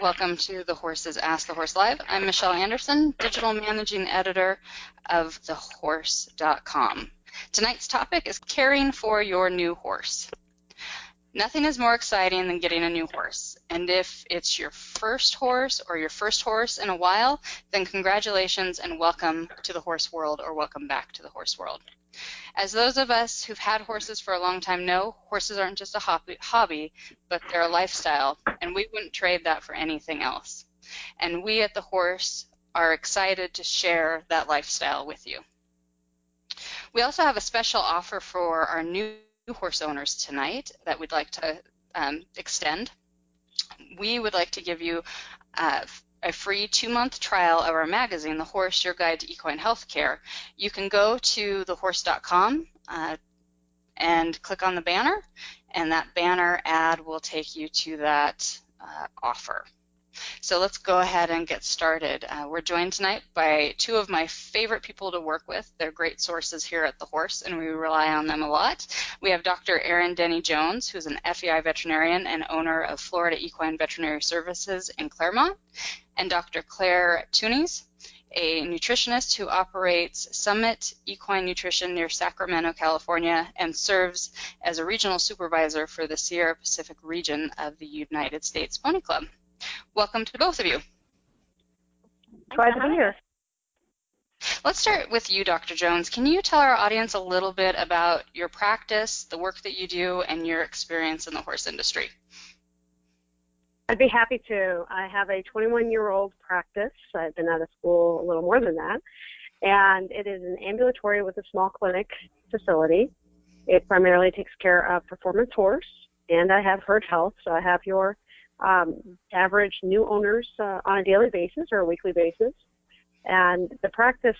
Welcome to the Horses Ask the Horse Live. I'm Michelle Anderson, digital managing editor of thehorse.com. Tonight's topic is caring for your new horse. Nothing is more exciting than getting a new horse. And if it's your first horse or your first horse in a while, then congratulations and welcome to the horse world or welcome back to the horse world. As those of us who've had horses for a long time know, horses aren't just a hobby, but they're a lifestyle, and we wouldn't trade that for anything else. And we at the Horse are excited to share that lifestyle with you. We also have a special offer for our new horse owners tonight that we'd like to um, extend. We would like to give you uh, a free two-month trial of our magazine, The Horse, Your Guide to Equine Healthcare. You can go to thehorse.com uh, and click on the banner, and that banner ad will take you to that uh, offer. So let's go ahead and get started. Uh, we're joined tonight by two of my favorite people to work with. They're great sources here at The Horse, and we rely on them a lot. We have Dr. Erin Denney Jones, who's an FEI veterinarian and owner of Florida Equine Veterinary Services in Clermont, and Dr. Claire Thunes, a nutritionist who operates Summit Equine Nutrition near Sacramento, California, and serves as a regional supervisor for the Sierra Pacific region of the United States Pony Club. Welcome to both of you. Glad to be here. Let's start with you, Dr. Jones. Can you tell our audience a little bit about your practice, the work that you do, and your experience in the horse industry? I'd be happy to. I have a 21 year old practice. I've been out of school a little more than that. And it is an ambulatory with a small clinic facility. It primarily takes care of performance horse, and I have herd health. So I have your um, average new owners uh, on a daily basis or a weekly basis. And the practice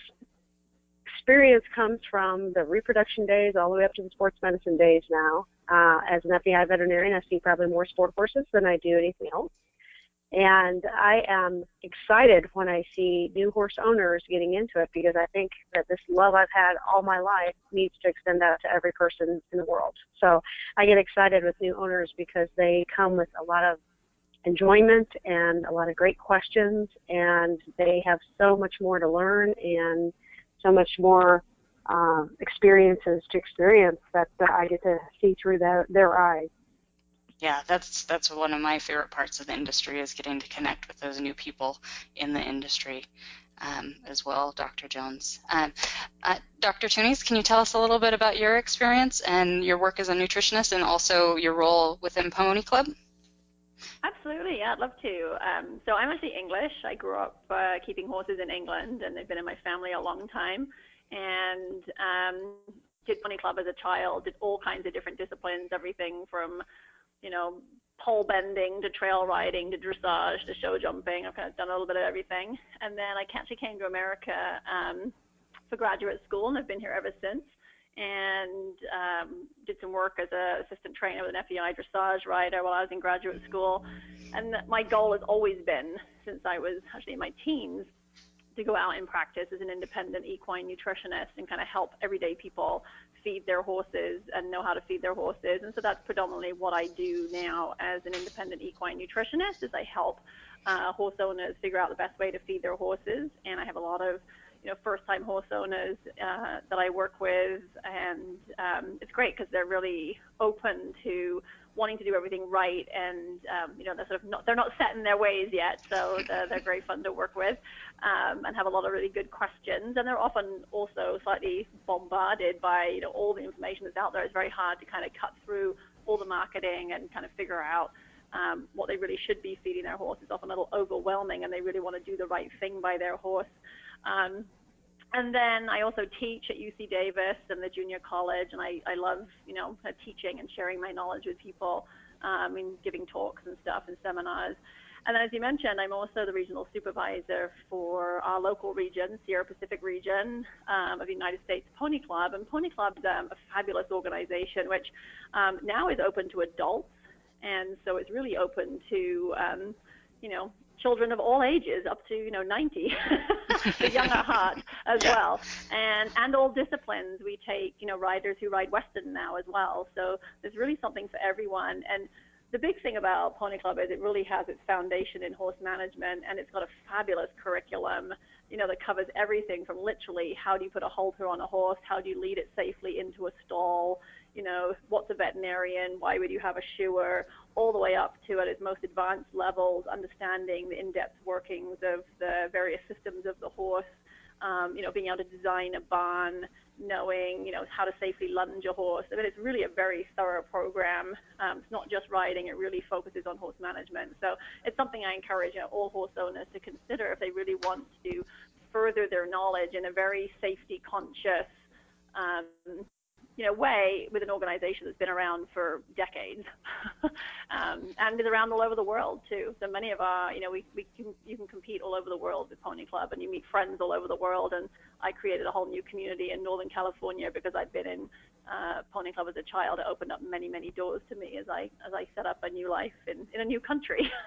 experience comes from the reproduction days all the way up to the sports medicine days now. Uh, as an FEI veterinarian, I see probably more sport horses than I do anything else. And I am excited when I see new horse owners getting into it because I think that this love I've had all my life needs to extend out to every person in the world. So I get excited with new owners because they come with a lot of enjoyment and a lot of great questions, and they have so much more to learn and so much more uh, experiences to experience that, that I get to see through their, their eyes. Yeah, that's that's one of my favorite parts of the industry is getting to connect with those new people in the industry um, as well, Dr. Jones. Um, uh, Dr. Thunes, can you tell us a little bit about your experience and your work as a nutritionist and also your role within Pony Club? Absolutely, yeah, I'd love to. Um, so I'm actually English. I grew up uh, keeping horses in England, and they've been in my family a long time. And um, did pony club as a child. Did all kinds of different disciplines, everything from, you know, pole bending to trail riding to dressage to show jumping. I've kind of done a little bit of everything. And then I actually came to America um, for graduate school, and I've been here ever since and um, did some work as an assistant trainer with an FEI dressage rider while I was in graduate school. And my goal has always been, since I was actually in my teens, to go out and practice as an independent equine nutritionist and kind of help everyday people feed their horses and know how to feed their horses. And so that's predominantly what I do now as an independent equine nutritionist is I help uh, horse owners figure out the best way to feed their horses. And I have a lot of you know, first-time horse owners uh, that I work with, and um, it's great because they're really open to wanting to do everything right, and um, you know, they're sort of not, they're not set in their ways yet, so they're, they're very fun to work with, um, and have a lot of really good questions, and they're often also slightly bombarded by you know all the information that's out there. It's very hard to kind of cut through all the marketing and kind of figure out. Um, what they really should be feeding their horse is often a little overwhelming, and they really want to do the right thing by their horse. Um, and then I also teach at UC Davis and the junior college, and I, I love, you know, teaching and sharing my knowledge with people, um, and giving talks and stuff and seminars. And as you mentioned, I'm also the regional supervisor for our local region, Sierra Pacific region um, of the United States Pony Club. And Pony Club is um, a fabulous organization, which um, now is open to adults, and so it's really open to, um, you know, children of all ages up to you know 90 the young at heart as yeah. well and and all disciplines we take you know riders who ride western now as well so there's really something for everyone and the big thing about Pony Club is it really has its foundation in horse management, and it's got a fabulous curriculum. You know, that covers everything from literally how do you put a halter on a horse, how do you lead it safely into a stall, you know, what's a veterinarian, why would you have a shoer, all the way up to at its most advanced levels, understanding the in-depth workings of the various systems of the horse um, you know, being able to design a barn, knowing, you know, how to safely lunge a horse. I mean, it's really a very thorough program. Um, it's not just riding, it really focuses on horse management. So it's something I encourage you know, all horse owners to consider if they really want to further their knowledge in a very safety conscious um, you know, way with an organization that's been around for decades um, and is around all over the world too. So many of our, you know, we, we can, you can compete all over the world with Pony Club and you meet friends all over the world. And I created a whole new community in Northern California because I'd been in uh, Pony Club as a child. It opened up many, many doors to me as I, as I set up a new life in, in a new country.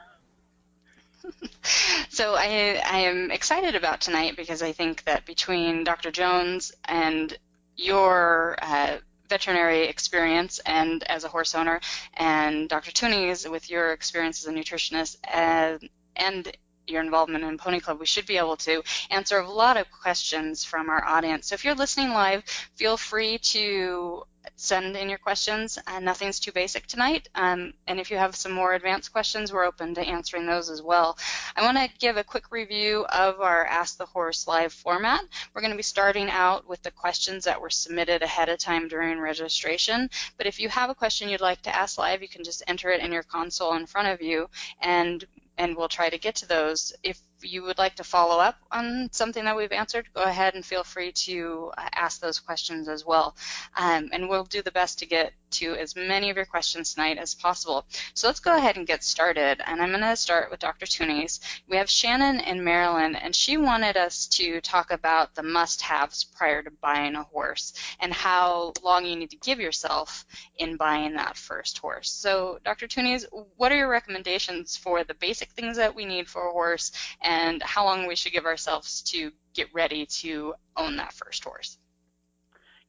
so I, I am excited about tonight because I think that between Dr. Jones and your uh, veterinary experience and as a horse owner, and Dr. Thunes with your experience as a nutritionist and, and your involvement in Pony Club, we should be able to answer a lot of questions from our audience. So if you're listening live, feel free to send in your questions. Uh, nothing's too basic tonight. Um, and if you have some more advanced questions, we're open to answering those as well. I want to give a quick review of our Ask the Horse live format. We're going to be starting out with the questions that were submitted ahead of time during registration. But if you have a question you'd like to ask live, you can just enter it in your console in front of you and and we'll try to get to those. If you would like to follow up on something that we've answered, go ahead and feel free to uh, ask those questions as well. Um, and we'll do the best to get to as many of your questions tonight as possible. So let's go ahead and get started. And I'm going to start with Dr. Thunes. We have Shannon in Maryland, and she wanted us to talk about the must-haves prior to buying a horse and how long you need to give yourself in buying that first horse. So Dr. Thunes, what are your recommendations for the basic things that we need for a horse and how long we should give ourselves to get ready to own that first horse?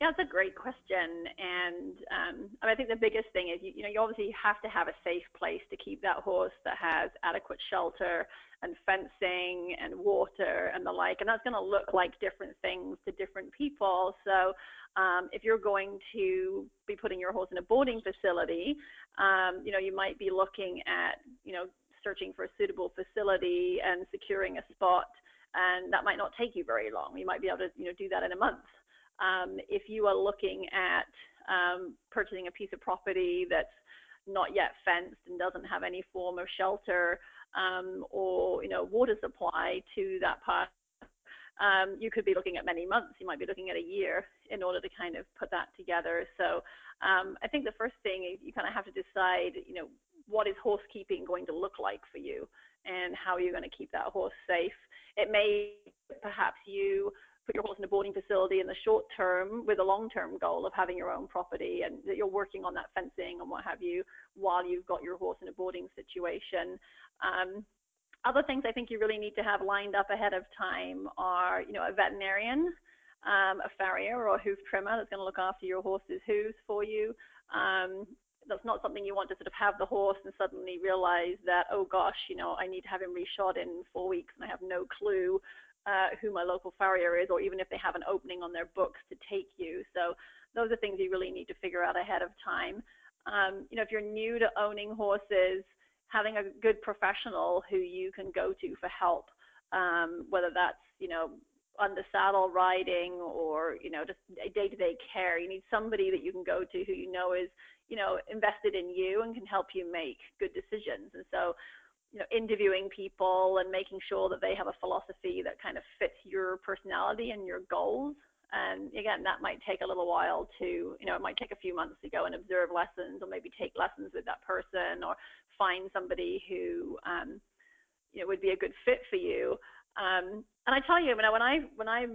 Yeah, it's a great question, and um, I think the biggest thing is you, you know you obviously have to have a safe place to keep that horse that has adequate shelter and fencing and water and the like, and that's going to look like different things to different people. So um, if you're going to be putting your horse in a boarding facility, um, you know you might be looking at you know searching for a suitable facility and securing a spot, and that might not take you very long. You might be able to you know do that in a month. Um, if you are looking at um, purchasing a piece of property that's not yet fenced and doesn't have any form of shelter um, or you know water supply to that part, um, you could be looking at many months. You might be looking at a year in order to kind of put that together. So um, I think the first thing is you kind of have to decide, you know, what is horse keeping going to look like for you and how are you going to keep that horse safe. It may perhaps you put your horse in a boarding facility in the short term with a long term goal of having your own property and that you're working on that fencing and what have you while you've got your horse in a boarding situation. Um, other things I think you really need to have lined up ahead of time are, you know, a veterinarian, um, a farrier or a hoof trimmer that's going to look after your horse's hooves for you. Um, that's not something you want to sort of have the horse and suddenly realize that, oh gosh, you know, I need to have him reshod in four weeks and I have no clue uh, who my local farrier is, or even if they have an opening on their books to take you. So those are things you really need to figure out ahead of time. Um, you know, if you're new to owning horses, having a good professional who you can go to for help, um, whether that's you know on the saddle riding or you know just day-to-day care. You need somebody that you can go to who you know is you know invested in you and can help you make good decisions. And so you know, interviewing people and making sure that they have a philosophy that kind of fits your personality and your goals. And again, that might take a little while to, you know, it might take a few months to go and observe lessons or maybe take lessons with that person or find somebody who, um, you know, would be a good fit for you. Um, and I tell you, when I, when I, when I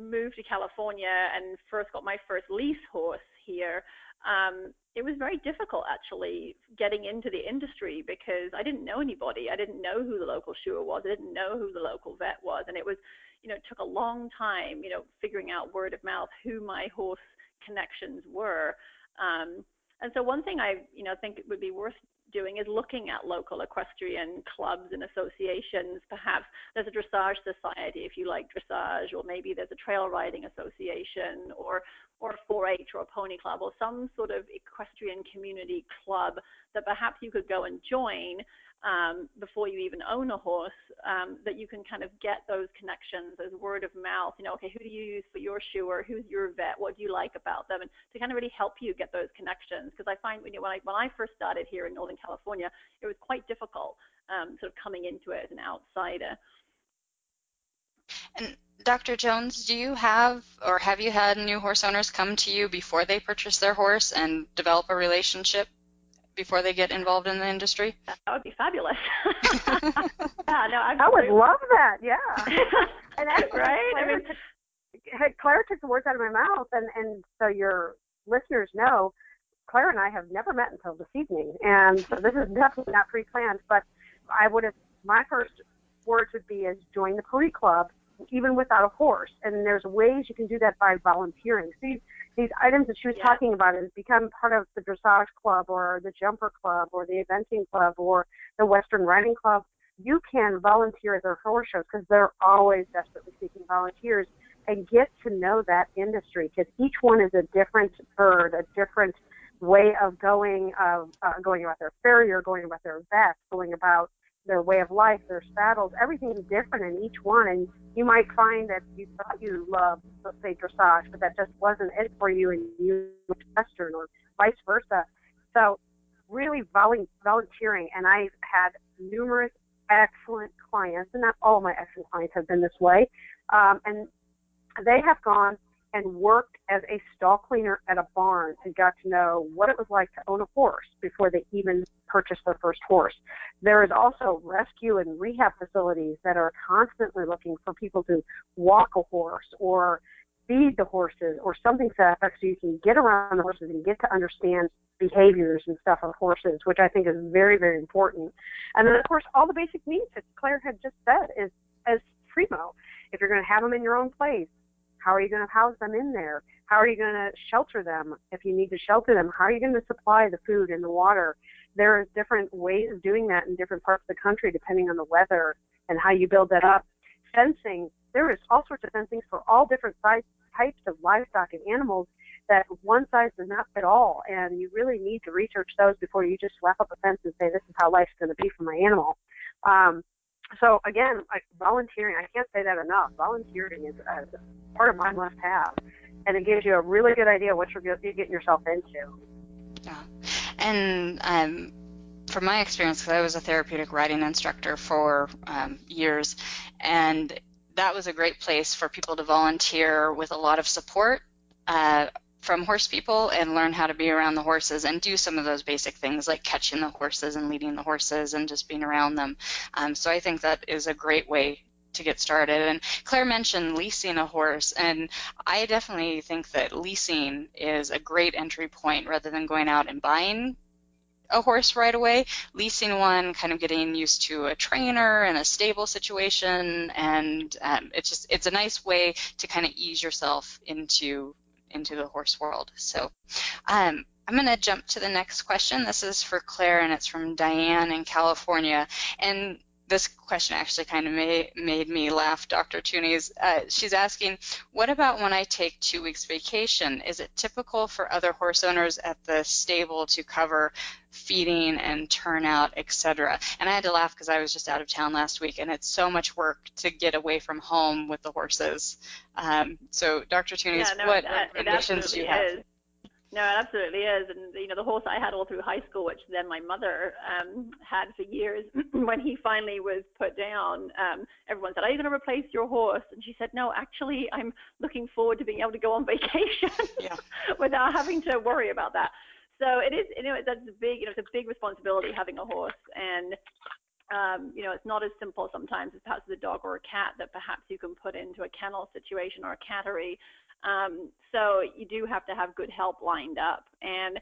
moved to California and first got my first lease horse here, um, it was very difficult actually getting into the industry because I didn't know anybody. I didn't know who the local shoer was. I didn't know who the local vet was, and it was, you know, it took a long time, you know, figuring out word of mouth who my horse connections were. Um, and so one thing I, you know, think it would be worth doing is looking at local equestrian clubs and associations. Perhaps there's a dressage society if you like dressage, or maybe there's a trail riding association, or or a 4-H or a pony club, or some sort of equestrian community club that perhaps you could go and join um, before you even own a horse, um, that you can kind of get those connections as word of mouth. You know, okay, who do you use for your shoer? Who's your vet? What do you like about them? And to kind of really help you get those connections. Because I find when, you know, when I when I first started here in Northern California, it was quite difficult, um, sort of coming into it as an outsider. And Dr. Jones, do you have or have you had new horse owners come to you before they purchase their horse and develop a relationship before they get involved in the industry? That would be fabulous. yeah, no, I would love that. Yeah. and actually, right? Claire, I mean, took, Claire took the words out of my mouth, and and so your listeners know, Claire and I have never met until this evening, and so this is definitely not pre-planned. But I would have my first words would be is join the pony club even without a horse. And there's ways you can do that by volunteering. See, these items that she was yeah. talking about has become part of the dressage club or the jumper club or the eventing club or the western riding club you can volunteer at their horse shows because they're always desperately seeking volunteers and get to know that industry because each one is a different bird, a different way of going of uh, going about their farrier, going about their vet, going about their way of life, their saddles, everything is different in each one. And you might find that you thought you loved, let's say, dressage, but that just wasn't it for you, and you western or vice versa. So, really volunteering, and I've had numerous excellent clients, and not all my excellent clients have been this way, um, and they have gone and worked as a stall cleaner at a barn and got to know what it was like to own a horse before they even purchased their first horse. There is also rescue and rehab facilities that are constantly looking for people to walk a horse or feed the horses or something to that effect so you can get around the horses and get to understand behaviors and stuff of horses, which I think is very, very important. And then, of course, all the basic needs that Claire had just said is as primo. If you're going to have them in your own place, how are you going to house them in there? How are you going to shelter them if you need to shelter them? How are you going to supply the food and the water? There are different ways of doing that in different parts of the country depending on the weather and how you build that up. Fencing, there is all sorts of fencing for all different size, types of livestock and animals that one size does not fit all, and you really need to research those before you just slap up a fence and say this is how life's going to be for my animal. Um, so again, like volunteering, I can't say that enough. Volunteering is a part of my must-have, and it gives you a really good idea what you're, you're getting yourself into. Yeah, and um, from my experience, because I was a therapeutic riding instructor for um, years, and that was a great place for people to volunteer with a lot of support. Uh, from horse people and learn how to be around the horses and do some of those basic things like catching the horses and leading the horses and just being around them. Um, so I think that is a great way to get started. And Claire mentioned leasing a horse, and I definitely think that leasing is a great entry point rather than going out and buying a horse right away. Leasing one, kind of getting used to a trainer and a stable situation, and um, it's just it's a nice way to kind of ease yourself into into the horse world. So um, I'm going to jump to the next question. This is for Claire, and it's from Diane in California. And this question actually kind of made, made me laugh, Dr. Thunes. Uh, she's asking, what about when I take two weeks vacation? Is it typical for other horse owners at the stable to cover feeding and turnout, etc.? And I had to laugh because I was just out of town last week, and it's so much work to get away from home with the horses. Um, so, Dr. Thunes, yeah, no, what recommendations do you have? Is. No, it absolutely is. And you know, the horse I had all through high school, which then my mother um, had for years, when he finally was put down, um, everyone said, "Are you going to replace your horse?" And she said, "No, actually, I'm looking forward to being able to go on vacation without having to worry about that." So it is, you know, that's a big, you know, it's a big responsibility having a horse, and um, you know, it's not as simple sometimes as perhaps with a dog or a cat that perhaps you can put into a kennel situation or a cattery. Um, so you do have to have good help lined up. And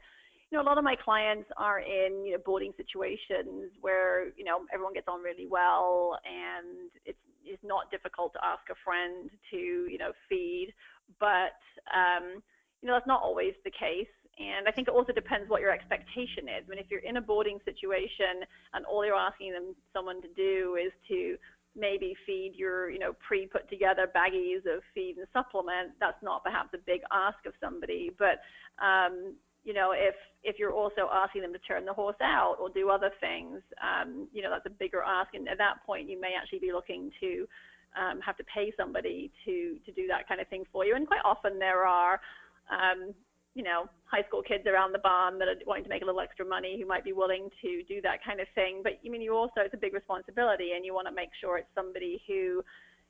you know, a lot of my clients are in you know boarding situations where you know everyone gets on really well, and it's it's not difficult to ask a friend to you know feed, but um, you know that's not always the case. And I think it also depends what your expectation is. I mean, if you're in a boarding situation and all you're asking them someone to do is to maybe feed your, you know, pre-put together baggies of feed and supplement, that's not perhaps a big ask of somebody. But um, you know, if if you're also asking them to turn the horse out or do other things, um, you know, that's a bigger ask. And at that point, you may actually be looking to um, have to pay somebody to to do that kind of thing for you. And quite often there are, um, you know, high school kids around the barn that are wanting to make a little extra money who might be willing to do that kind of thing. But I mean, you also it's a big responsibility, and you want to make sure it's somebody who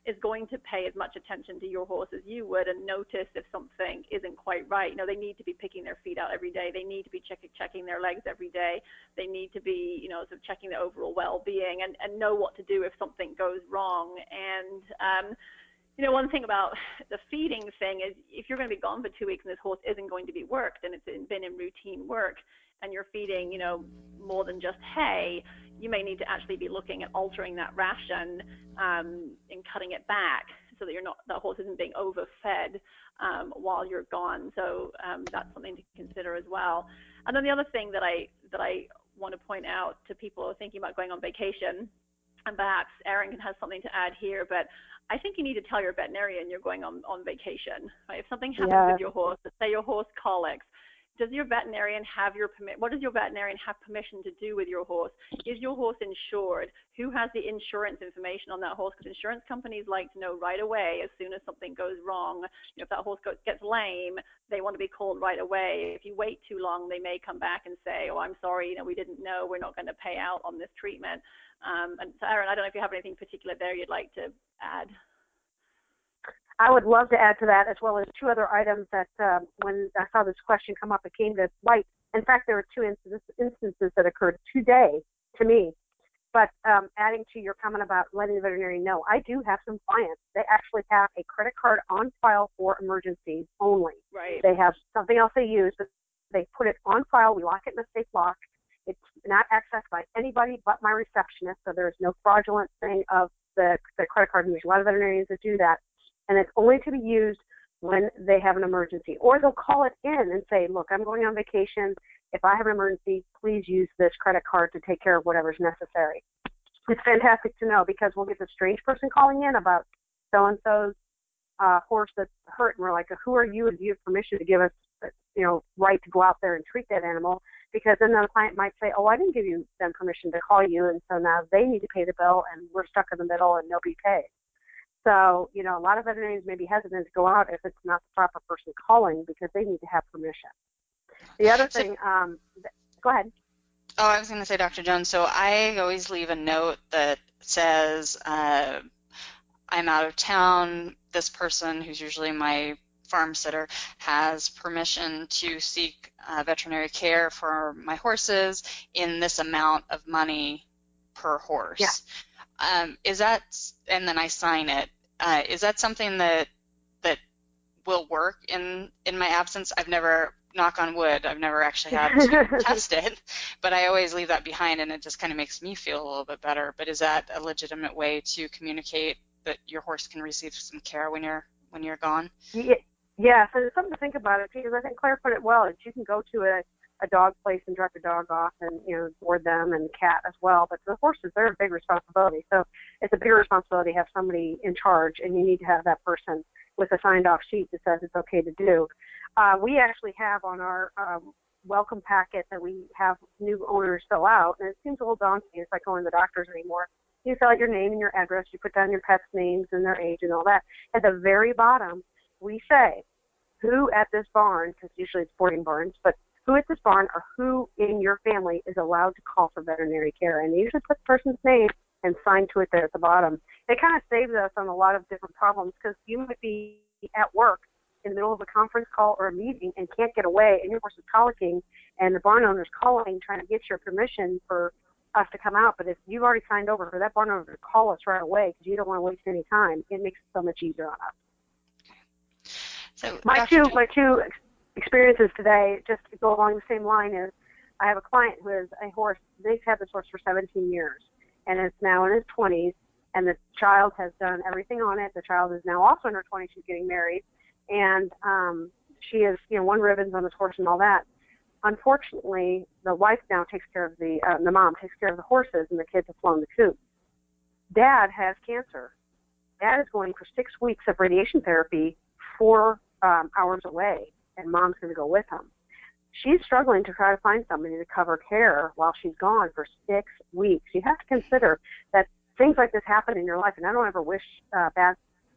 is going to pay as much attention to your horse as you would and notice if something isn't quite right. You know, they need to be picking their feet out every day. They need to be checking checking their legs every day. They need to be, you know, sort of checking their overall well-being and, and know what to do if something goes wrong. And um, you know, one thing about the feeding thing is if you're going to be gone for two weeks and this horse isn't going to be worked and it's been in routine work and you're feeding, you know, more than just hay, you may need to actually be looking at altering that ration um, and cutting it back so that you're not the horse isn't being overfed um, while you're gone. So um, that's something to consider as well. And then the other thing that I that I want to point out to people thinking about going on vacation, and perhaps Erin can have something to add here, but I think you need to tell your veterinarian you're going on, on vacation. Right? If something happens yeah. with your horse, say your horse colics, does your veterinarian have your permit? What does your veterinarian have permission to do with your horse? Is your horse insured? Who has the insurance information on that horse? Because insurance companies like to know right away as soon as something goes wrong. You know, if that horse gets lame, they want to be called right away. If you wait too long, they may come back and say, "Oh, I'm sorry, you know, we didn't know. We're not going to pay out on this treatment." Um, and so, Erin, I don't know if you have anything particular there you'd like to add. I would love to add to that, as well as two other items that um, when I saw this question come up, it came to light. In fact, there were two instances, instances that occurred today to me. But um, adding to your comment about letting the veterinarian know, I do have some clients. They actually have a credit card on file for emergencies only. Right. They have something else they use, but they put it on file. We lock it in a safe lock. It's not accessed by anybody but my receptionist, so there's no fraudulent thing of the, the credit card used. A lot of veterinarians that do that and it's only to be used when they have an emergency. Or they'll call it in and say, look, I'm going on vacation. If I have an emergency, please use this credit card to take care of whatever's necessary. It's fantastic to know because we'll get the strange person calling in about so and so's uh, horse that's hurt, and we're like, who are you? And do you have permission to give us, you know, right to go out there and treat that animal? Because then the client might say, oh, I didn't give you them permission to call you, and so now they need to pay the bill, and we're stuck in the middle, and nobody pays. So, you know, a lot of veterinarians may be hesitant to go out if it's not the proper person calling because they need to have permission. The other so, thing, um, go ahead. Oh, I was going to say, Dr. Jones. So I always leave a note that says, uh, "I'm out of town. This person, who's usually my farm sitter, has permission to seek uh, veterinary care for my horses in this amount of money per horse." Yeah. Um, is that, and then I sign it. Uh, is that something that that will work in in my absence? I've never, knock on wood, I've never actually had to test it, but I always leave that behind, and it just kind of makes me feel a little bit better. But is that a legitimate way to communicate that your horse can receive some care when you're when you're gone? Yeah. So there's something to think about it because I think Claire put it well. You can go to a a dog place and drop your dog off and you know board them and the cat as well. But the horses, they're a big responsibility. So it's a bigger responsibility to have somebody in charge, and you need to have that person with a signed off sheet that says it's okay to do. Uh, we actually have on our um, welcome packet that we have new owners fill out, and it seems a little daunting. It's like going to the doctors anymore. You fill out your name and your address, you put down your pet's names and their age and all that. At the very bottom, we say who at this barn, because usually it's boarding barns, but who at this barn or who in your family is allowed to call for veterinary care. And they usually put the person's name and sign to it there at the bottom. It kind of saves us on a lot of different problems because you might be at work in the middle of a conference call or a meeting and can't get away, and your horse is colicking, and the barn owner's calling trying to get your permission for us to come out. But if you've already signed over for that barn owner to call us right away because you don't want to waste any time, it makes it so much easier on us. So my two, my two experiences today, just to go along the same line, is I have a client who has a horse. They've had this horse for 17 years, and it's now in his 20s. And the child has done everything on it. The child is now also in her 20s. She's getting married, and um, she has, you know, won ribbons on this horse and all that. unfortunately, the wife now takes care of the uh, the mom takes care of the horses, and the kids have flown the coop. Dad has cancer. Dad is going for six weeks of radiation therapy, four um, hours away, and mom's going to go with him. She's struggling to try to find somebody to cover care while she's gone for six weeks. You have to consider that things like this happen in your life, and I don't ever wish uh, bad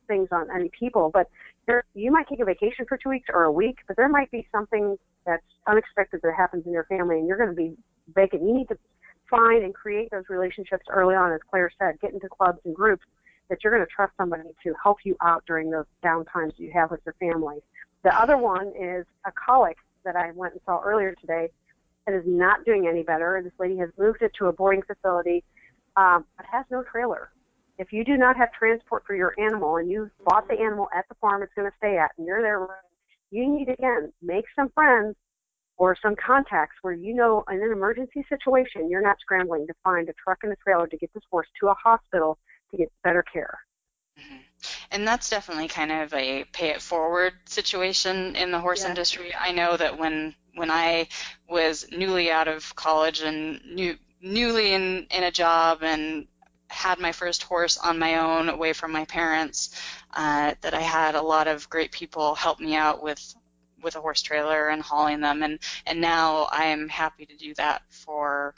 things on any people, but there, you might take a vacation for two weeks or a week, but there might be something that's unexpected that happens in your family, and you're going to be vacant. You need to find and create those relationships early on, as Claire said, get into clubs and groups that you're going to trust somebody to help you out during those down times you have with your family. The other one is a colic that I went and saw earlier today. It is not doing any better. This lady has moved it to a boarding facility, um, but has no trailer. If you do not have transport for your animal and you bought the animal at the farm it's going to stay at and you're there, you need again make some friends or some contacts where you know in an emergency situation you're not scrambling to find a truck and a trailer to get this horse to a hospital to get better care. Mm-hmm. And that's definitely kind of a pay it forward situation in the horse industry. I know that when when I was newly out of college and new, newly in, in a job and had my first horse on my own away from my parents, uh, that I had a lot of great people help me out with with a horse trailer and hauling them and and now I am happy to do that for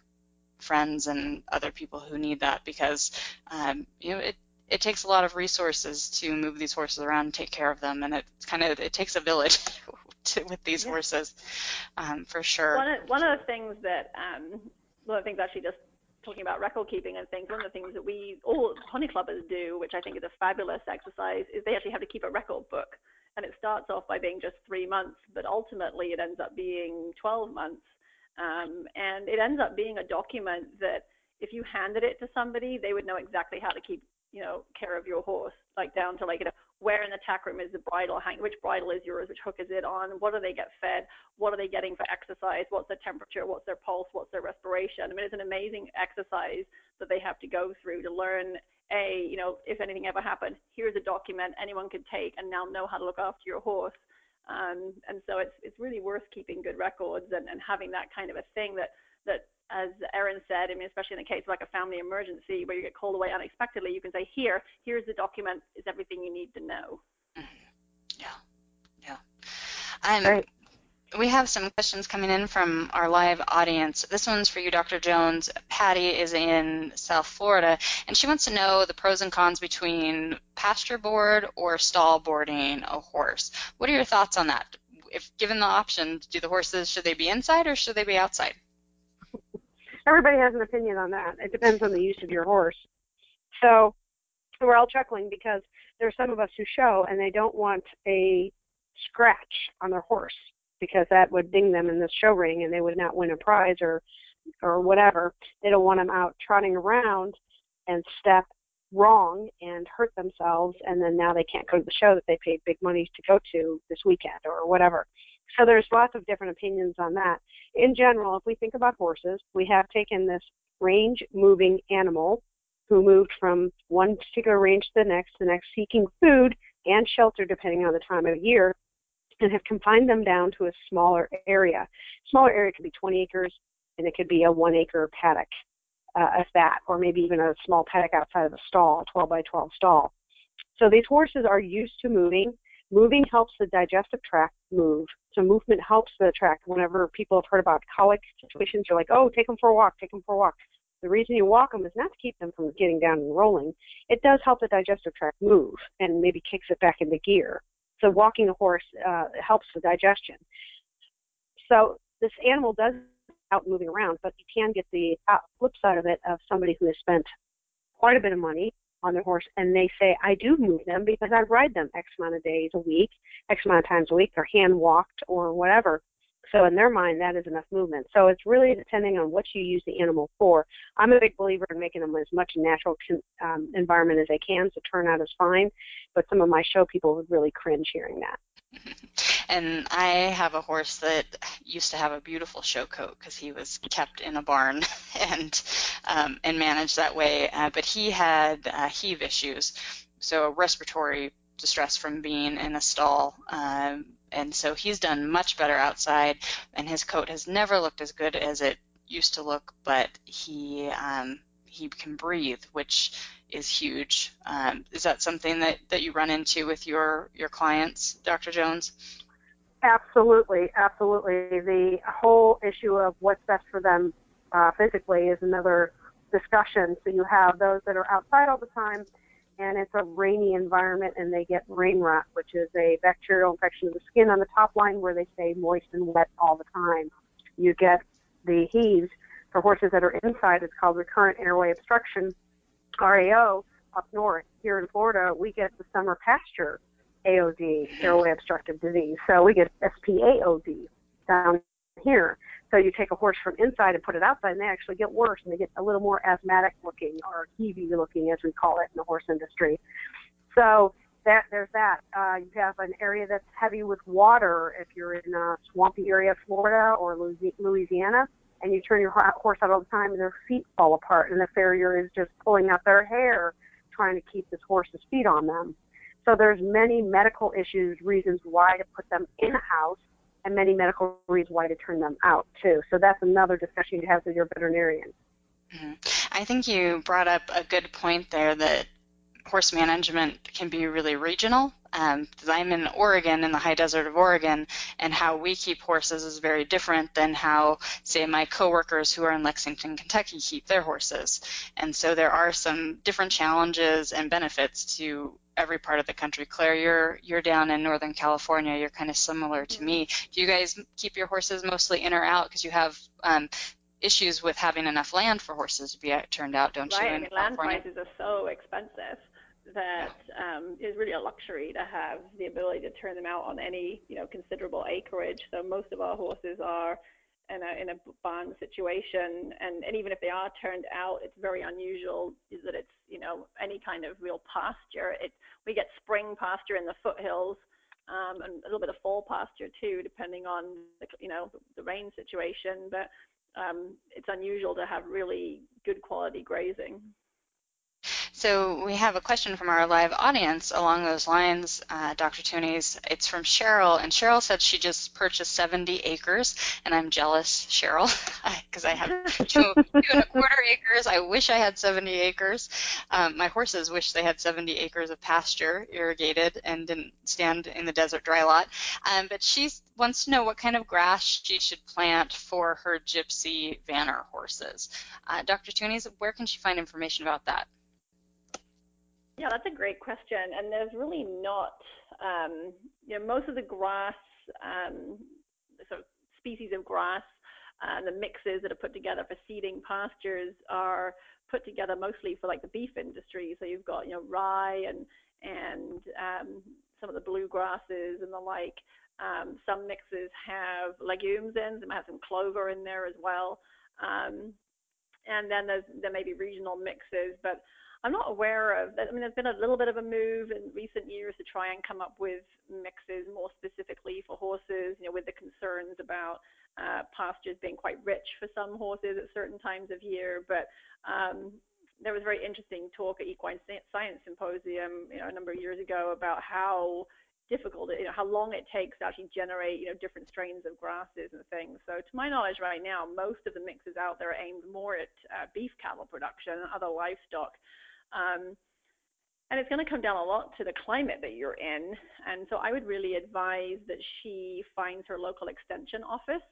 friends and other people who need that because um, you know it it takes a lot of resources to move these horses around and take care of them and it kind of it takes a village to, with these yeah. horses um, for sure one of, one of the things that um, one of the things actually just talking about record keeping and things, one of the things that we all pony clubbers do, which I think is a fabulous exercise, is they actually have to keep a record book. And it starts off by being just three months, but ultimately it ends up being 12 months. Um, and it ends up being a document that if you handed it to somebody, they would know exactly how to keep, you know, care of your horse, like down to like, you know, where in the tack room is the bridle hang? Which bridle is yours? Which hook is it on? What do they get fed? What are they getting for exercise? What's their temperature? What's their pulse? What's their respiration? I mean, it's an amazing exercise that they have to go through to learn. A, you know, if anything ever happened, here's a document anyone could take and now know how to look after your horse. Um, and so it's it's really worth keeping good records and, and having that kind of a thing that that as Erin said, I mean, especially in the case of like a family emergency where you get called away unexpectedly, you can say, here, here's the document, is everything you need to know. Mm-hmm. Yeah, yeah. Um, Great. We have some questions coming in from our live audience. This one's for you, Dr. Jones. Patty is in South Florida, and she wants to know the pros and cons between pasture board or stall boarding a horse. What are your thoughts on that? If given the option, do the horses should they be inside or should they be outside? everybody has an opinion on that. It depends on the use of your horse. So we're all chuckling because there are some of us who show and they don't want a scratch on their horse because that would ding them in the show ring and they would not win a prize or or whatever. They don't want them out trotting around and step wrong and hurt themselves and then now they can't go to the show that they paid big money to go to this weekend or whatever. So there's lots of different opinions on that. In general, if we think about horses, we have taken this range moving animal who moved from one particular range to the next, the next seeking food and shelter depending on the time of year, and have confined them down to a smaller area. Smaller area could be 20 acres, and it could be a one acre paddock, uh, if that, or maybe even a small paddock outside of a stall, 12 by 12 stall. So these horses are used to moving. Moving helps the digestive tract move. So movement helps the tract. Whenever people have heard about colic situations, you're like, oh, take them for a walk, take them for a walk. The reason you walk them is not to keep them from getting down and rolling. It does help the digestive tract move and maybe kicks it back into gear. So walking a horse uh, helps the digestion. So this animal does out moving around, but you can get the flip side of it of somebody who has spent quite a bit of money on their horse and they say, I do move them because I ride them X amount of days a week, X amount of times a week, or hand walked or whatever. So in their mind, that is enough movement. So it's really depending on what you use the animal for. I'm a big believer in making them as much natural um, environment as they can, so turnout is fine. But some of my show people would really cringe hearing that. And I have a horse that used to have a beautiful show coat because he was kept in a barn and um, and managed that way. Uh, but he had uh, heave issues, so respiratory distress from being in a stall. Um, and so he's done much better outside, and his coat has never looked as good as it used to look, but he um, he can breathe, which is huge. Um, is that something that, that you run into with your your clients, Dr. Jones? Absolutely, absolutely. The whole issue of what's best for them uh, physically is another discussion. So you have those that are outside all the time, and it's a rainy environment, and they get rain rot, which is a bacterial infection of the skin on the top line where they stay moist and wet all the time. You get the heaves for horses that are inside. It's called recurrent airway obstruction, RAO. Up north, here in Florida, we get the summer pasture AOD, airway obstructive disease. So we get SPAOD down here. So you take a horse from inside and put it outside, and they actually get worse, and they get a little more asthmatic looking or heavy looking, as we call it in the horse industry. So that there's that. Uh, you have an area that's heavy with water. If you're in a swampy area of Florida or Louisiana, and you turn your horse out all the time, and their feet fall apart, and the farrier is just pulling out their hair trying to keep this horse's feet on them. So there's many medical issues, reasons why to put them in a house, and many medical reasons why to turn them out too. So that's another discussion you have with your veterinarian. Mm-hmm. I think you brought up a good point there that horse management can be really regional. Um, I'm in Oregon, in the high desert of Oregon, and how we keep horses is very different than how, say, my coworkers who are in Lexington, Kentucky keep their horses. And so there are some different challenges and benefits to every part of the country. Claire, you're you're down in Northern California. You're kind of similar to me. Do you guys keep your horses mostly in or out because you have um, issues with having enough land for horses to be turned out, don't right. you? Right. I mean, land prices are so expensive that um, is really a luxury to have the ability to turn them out on any you know considerable acreage. So most of our horses are in a in a barn situation, and and even if they are turned out, it's very unusual is that it's you know any kind of real pasture. It we get spring pasture in the foothills. Um, and a little bit of fall pasture too, depending on the, you know the rain situation. But um, it's unusual to have really good quality grazing. So we have a question from our live audience along those lines, uh, Dr. Thunes. It's from Cheryl, and Cheryl said she just purchased 70 acres, and I'm jealous, Cheryl, because I have two, two, and a quarter acres. I wish I had 70 acres. Um, my horses wish they had 70 acres of pasture irrigated and didn't stand in the desert dry lot. Um, but she wants to know what kind of grass she should plant for her gypsy vanner horses. Uh, Dr. Thunes, where can she find information about that? Yeah, that's a great question. And there's really not, um, you know, most of the grass, um, sort of species of grass, uh, the mixes that are put together for seeding pastures are put together mostly for like the beef industry. So you've got, you know, rye and and um, some of the blue grasses and the like. Um, some mixes have legumes in, some have some clover in there as well. Um, and then there's there may be regional mixes, but I'm not aware of. I mean, there's been a little bit of a move in recent years to try and come up with mixes more specifically for horses, you know, with the concerns about uh, pastures being quite rich for some horses at certain times of year. But um, there was a very interesting talk at Equine Science Symposium, you know, a number of years ago about how difficult, you know, how long it takes to actually generate, you know, different strains of grasses and things. So to my knowledge right now, most of the mixes out there are aimed more at uh, beef cattle production and other livestock. Um, and it's going to come down a lot to the climate that you're in. And so I would really advise that she finds her local extension office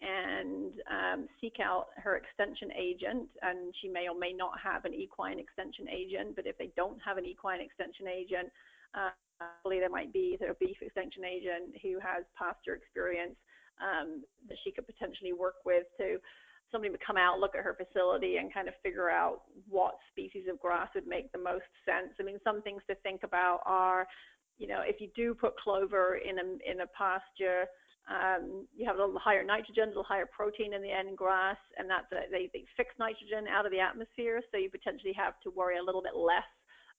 and um, seek out her extension agent. And she may or may not have an equine extension agent, but if they don't have an equine extension agent, uh, there might be a beef extension agent who has pasture experience um, that she could potentially work with to somebody would come out, look at her facility, and kind of figure out what species of grass would make the most sense. I mean, some things to think about are, you know, if you do put clover in a in a pasture, um, you have a little higher nitrogen, a little higher protein in the end grass, and that's a, they they fix nitrogen out of the atmosphere, so you potentially have to worry a little bit less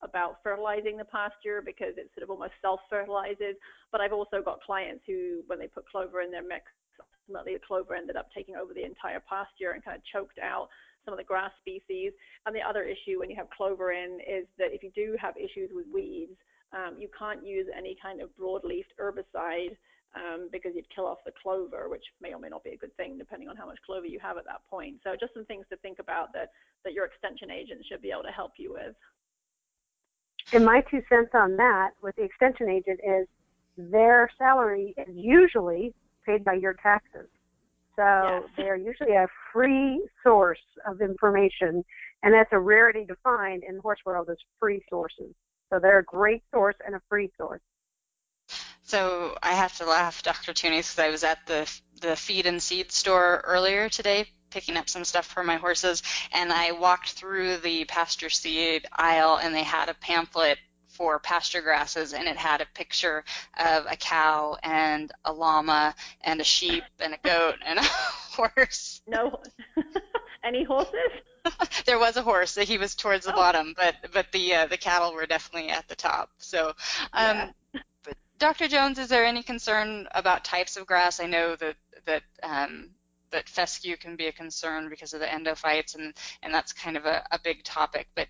about fertilizing the pasture because it sort of almost self-fertilizes. But I've also got clients who, when they put clover in their mix, ultimately the clover ended up taking over the entire pasture and kind of choked out some of the grass species. And the other issue when you have clover in is that if you do have issues with weeds, um, you can't use any kind of broadleaf herbicide um, because you'd kill off the clover, which may or may not be a good thing depending on how much clover you have at that point. So just some things to think about that, that your extension agent should be able to help you with. And my two cents on that with the extension agent is their salary is usually paid by your taxes. So yes. they are usually a free source of information, and that's a rarity to find in the horse world is free sources. So they're a great source and a free source. So I have to laugh, Dr. Thunes, because I was at the the feed and seed store earlier today picking up some stuff for my horses, and I walked through the pasture seed aisle, and they had a pamphlet for pasture grasses, and it had a picture of a cow and a llama and a sheep and a goat and a horse. No, any horses? there was a horse. He was towards the oh. bottom, but but the uh, the cattle were definitely at the top. So. Um, yeah. But Dr. Jones, is there any concern about types of grass? I know that that um, that fescue can be a concern because of the endophytes, and and that's kind of a, a big topic. But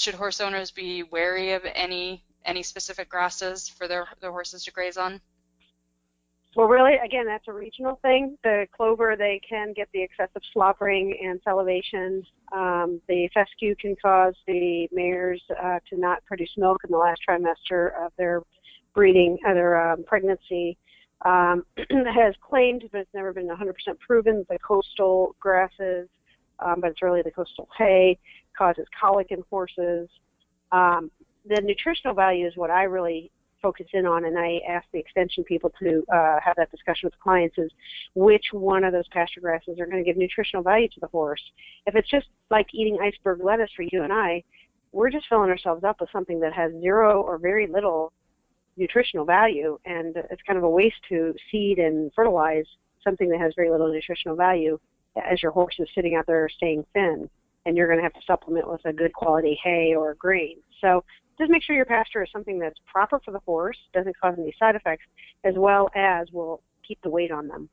should horse owners be wary of any any specific grasses for their their horses to graze on? Well, really, again, that's a regional thing. The clover, they can get the excessive slobbering and salivation. Um, the fescue can cause the mares uh, to not produce milk in the last trimester of their breeding, uh, their um, pregnancy. Um, has claimed, but it's never been 100% proven, the coastal grasses, um, but it's really the coastal hay, causes colic in horses. Um, the nutritional value is what I really focus in on, and I ask the extension people to uh, have that discussion with clients is which one of those pasture grasses are going to give nutritional value to the horse. If it's just like eating iceberg lettuce for you and I, we're just filling ourselves up with something that has zero or very little nutritional value, and it's kind of a waste to seed and fertilize something that has very little nutritional value as your horse is sitting out there staying thin, and you're going to have to supplement with a good quality hay or grain. So just make sure your pasture is something that's proper for the horse, doesn't cause any side effects, as well as will keep the weight on them.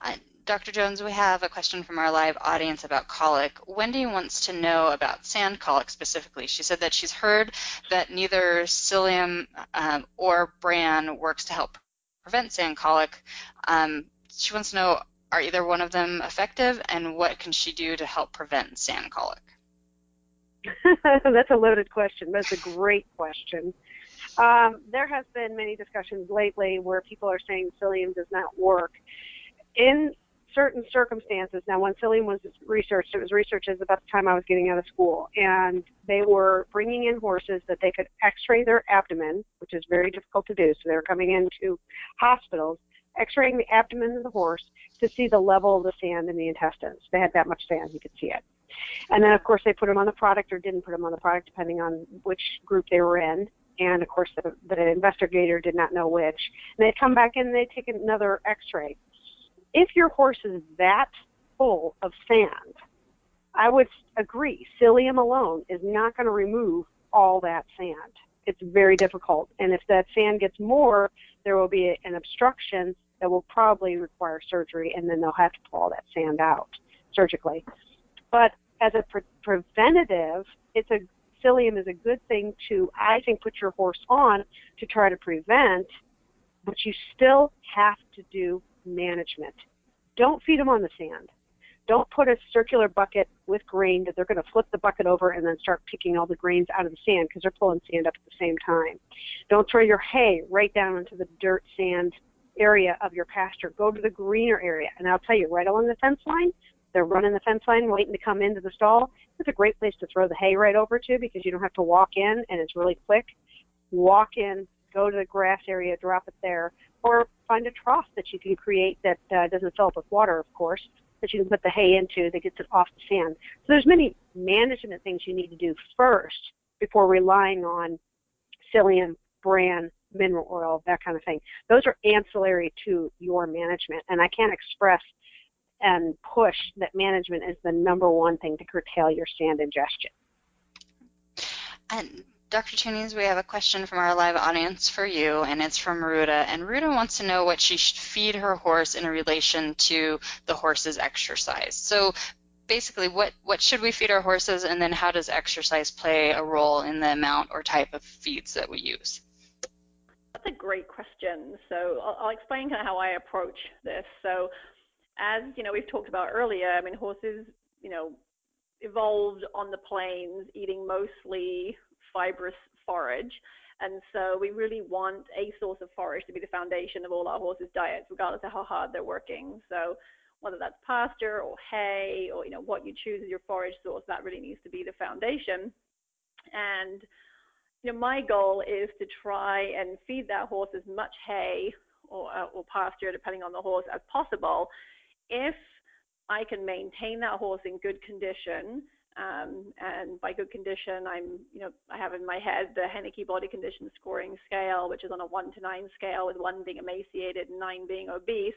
Uh, Dr. Jones, we have a question from our live audience about colic. Wendy wants to know about sand colic specifically. She said that she's heard that neither psyllium um, or bran works to help prevent sand colic. Um, she wants to know are either one of them effective and what can she do to help prevent sand colic? That's a loaded question. That's a great question. Um, there has been many discussions lately where people are saying psyllium does not work. In certain circumstances, now when psyllium was researched, it was researched at about the time I was getting out of school, and they were bringing in horses that they could x-ray their abdomen, which is very difficult to do. So they were coming into hospitals, x-raying the abdomen of the horse to see the level of the sand in the intestines. They had that much sand, you could see it. And then, of course, they put them on the product or didn't put them on the product, depending on which group they were in. And of course, the, the investigator did not know which. And they'd come back in and they'd take another X-ray. If your horse is that full of sand, I would agree. Psyllium alone is not going to remove all that sand. It's very difficult. And if that sand gets more, there will be an obstruction that will probably require surgery, and then they'll have to pull all that sand out surgically. But as a pre- preventative, it's a psyllium is a good thing to I think put your horse on to try to prevent, but you still have to do management. Don't feed them on the sand. Don't put a circular bucket with grain that they're going to flip the bucket over and then start picking all the grains out of the sand because they're pulling sand up at the same time. Don't throw your hay right down into the dirt sand area of your pasture. Go to the greener area. And I'll tell you, right along the fence line, they're running the fence line waiting to come into the stall, it's a great place to throw the hay right over to because you don't have to walk in and it's really quick. Walk in, go to the grass area, drop it there, or find a trough that you can create that uh, doesn't fill up with water, of course, that you can put the hay into that gets it off the sand. So there's many management things you need to do first before relying on psyllium, bran, mineral oil, that kind of thing. Those are ancillary to your management, and I can't express and push that management is the number one thing to curtail your sand ingestion. And Dr. Thunes, we have a question from our live audience for you, and it's from Ruta. And Ruta wants to know what she should feed her horse in relation to the horse's exercise. So basically, what, what should we feed our horses, and then how does exercise play a role in the amount or type of feeds that we use? that's a great question. So I'll, I'll explain kind of how I approach this. So as you know, we've talked about earlier. I mean, horses, you know, evolved on the plains, eating mostly fibrous forage. And so we really want a source of forage to be the foundation of all our horses' diets, regardless of how hard they're working. So whether that's pasture or hay or you know what you choose as your forage source, that really needs to be the foundation. And you know my goal is to try and feed that horse as much hay or, uh, or pasture, depending on the horse, as possible. If I can maintain that horse in good condition um, and by good condition, I'm, you know, I have in my head the Henneke body condition scoring scale, which is on a one to nine scale, with one being emaciated and nine being obese.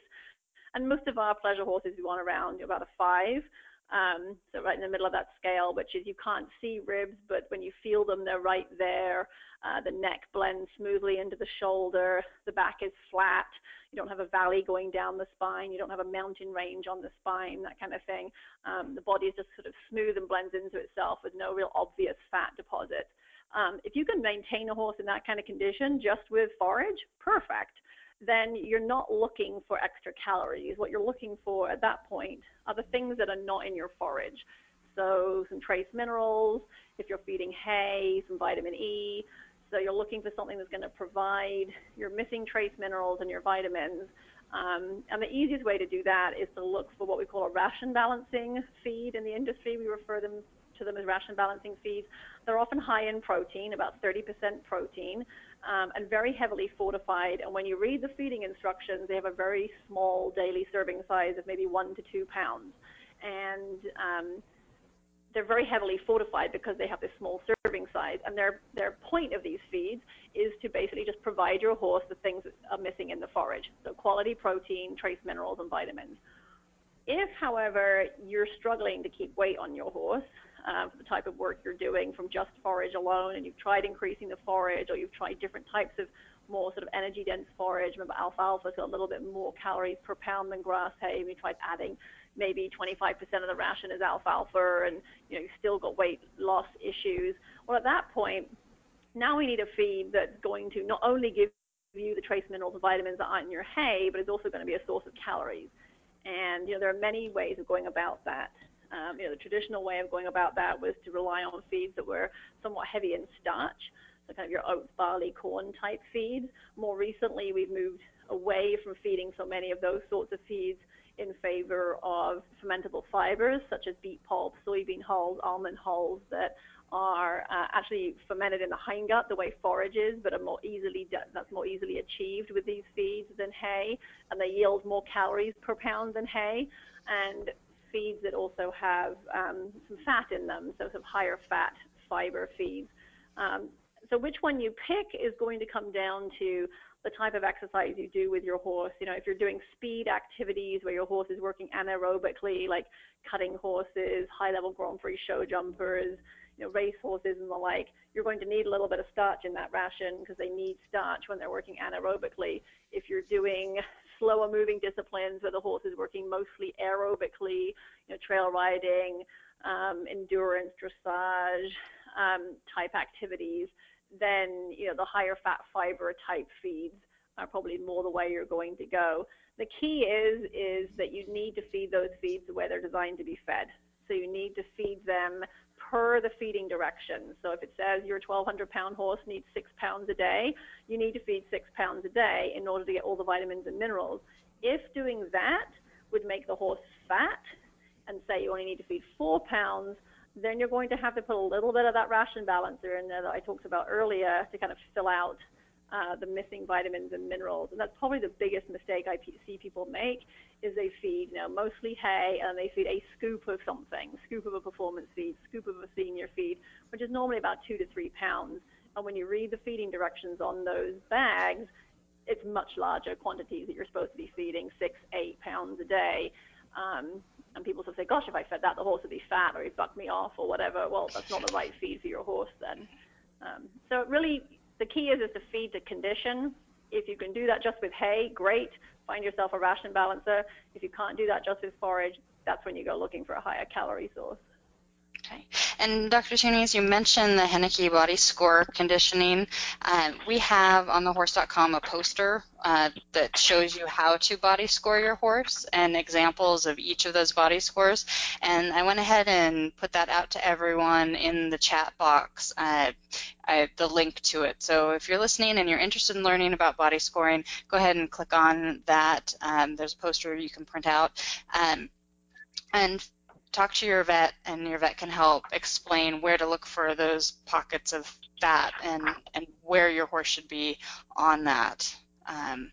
And most of our pleasure horses we want around about a five. Um, so right in the middle of that scale, which is you can't see ribs, but when you feel them, they're right there. Uh, the neck blends smoothly into the shoulder. The back is flat. You don't have a valley going down the spine. You don't have a mountain range on the spine, that kind of thing. Um, the body is just sort of smooth and blends into itself with no real obvious fat deposit. Um, if you can maintain a horse in that kind of condition just with forage, perfect then you're not looking for extra calories. What you're looking for at that point are the things that are not in your forage. So some trace minerals, if you're feeding hay, some vitamin E. So you're looking for something that's going to provide your missing trace minerals and your vitamins. Um, and the easiest way to do that is to look for what we call a ration balancing feed in the industry. We refer them to them as ration balancing feeds. They're often high in protein, about 30% protein, um, and very heavily fortified. And when you read the feeding instructions, they have a very small daily serving size of maybe one to two pounds. And um, they're very heavily fortified because they have this small serving size. And their, their point of these feeds is to basically just provide your horse the things that are missing in the forage. So quality protein, trace minerals, and vitamins. If, however, you're struggling to keep weight on your horse, uh, for the type of work you're doing from just forage alone, and you've tried increasing the forage, or you've tried different types of more sort of energy dense forage. Remember, alfalfa's got a little bit more calories per pound than grass hay. And we tried adding maybe 25% of the ration is alfalfa, and you know you've still got weight loss issues. Well, at that point, now we need a feed that's going to not only give you the trace minerals and vitamins that aren't in your hay, but it's also going to be a source of calories. And you know there are many ways of going about that. Um, you know, the traditional way of going about that was to rely on feeds that were somewhat heavy in starch, so kind of your oats, barley, corn type feeds. More recently, we've moved away from feeding so many of those sorts of feeds in favor of fermentable fibers such as beet pulp, soybean hulls, almond hulls that are uh, actually fermented in the hindgut the way forage is, but are more easily that's more easily achieved with these feeds than hay, and they yield more calories per pound than hay. And feeds that also have um, some fat in them, so some higher fat fiber feeds. Um, so which one you pick is going to come down to the type of exercise you do with your horse. You know, if you're doing speed activities where your horse is working anaerobically, like cutting horses, high-level Grand Prix show jumpers, you know, race horses and the like, you're going to need a little bit of starch in that ration because they need starch when they're working anaerobically. If you're doing slower moving disciplines where the horse is working mostly aerobically, you know, trail riding, um, endurance, dressage um, type activities, then you know the higher fat fiber type feeds are probably more the way you're going to go. The key is is that you need to feed those feeds the way they're designed to be fed. So you need to feed them per the feeding directions. So if it says your 1,200 pound horse needs six pounds a day, you need to feed six pounds a day in order to get all the vitamins and minerals. If doing that would make the horse fat and say you only need to feed four pounds, then you're going to have to put a little bit of that ration balancer in there that I talked about earlier to kind of fill out uh, the missing vitamins and minerals. And that's probably the biggest mistake I see people make is they feed, you know, mostly hay and they feed a scoop of something, scoop of a performance feed, scoop of a senior feed, which is normally about two to three pounds. And when you read the feeding directions on those bags, it's much larger quantities that you're supposed to be feeding, six, eight pounds a day. Um, and people sort of say, gosh, if I fed that, the horse would be fat or he'd buck me off or whatever. Well, that's not the right feed for your horse then. Um, so really, the key is, is to feed the condition. If you can do that just with hay, great. Find yourself a ration balancer. If you can't do that just with forage, that's when you go looking for a higher calorie source. Okay. And Dr. Thunes, you mentioned the Henneke body score conditioning. Uh, we have on thehorse.com a poster uh, that shows you how to body score your horse and examples of each of those body scores. And I went ahead and put that out to everyone in the chat box. Uh, I, the link to it. So if you're listening and you're interested in learning about body scoring, go ahead and click on that. Um, there's a poster you can print out. Um, and talk to your vet, and your vet can help explain where to look for those pockets of fat and, and where your horse should be on that. Um,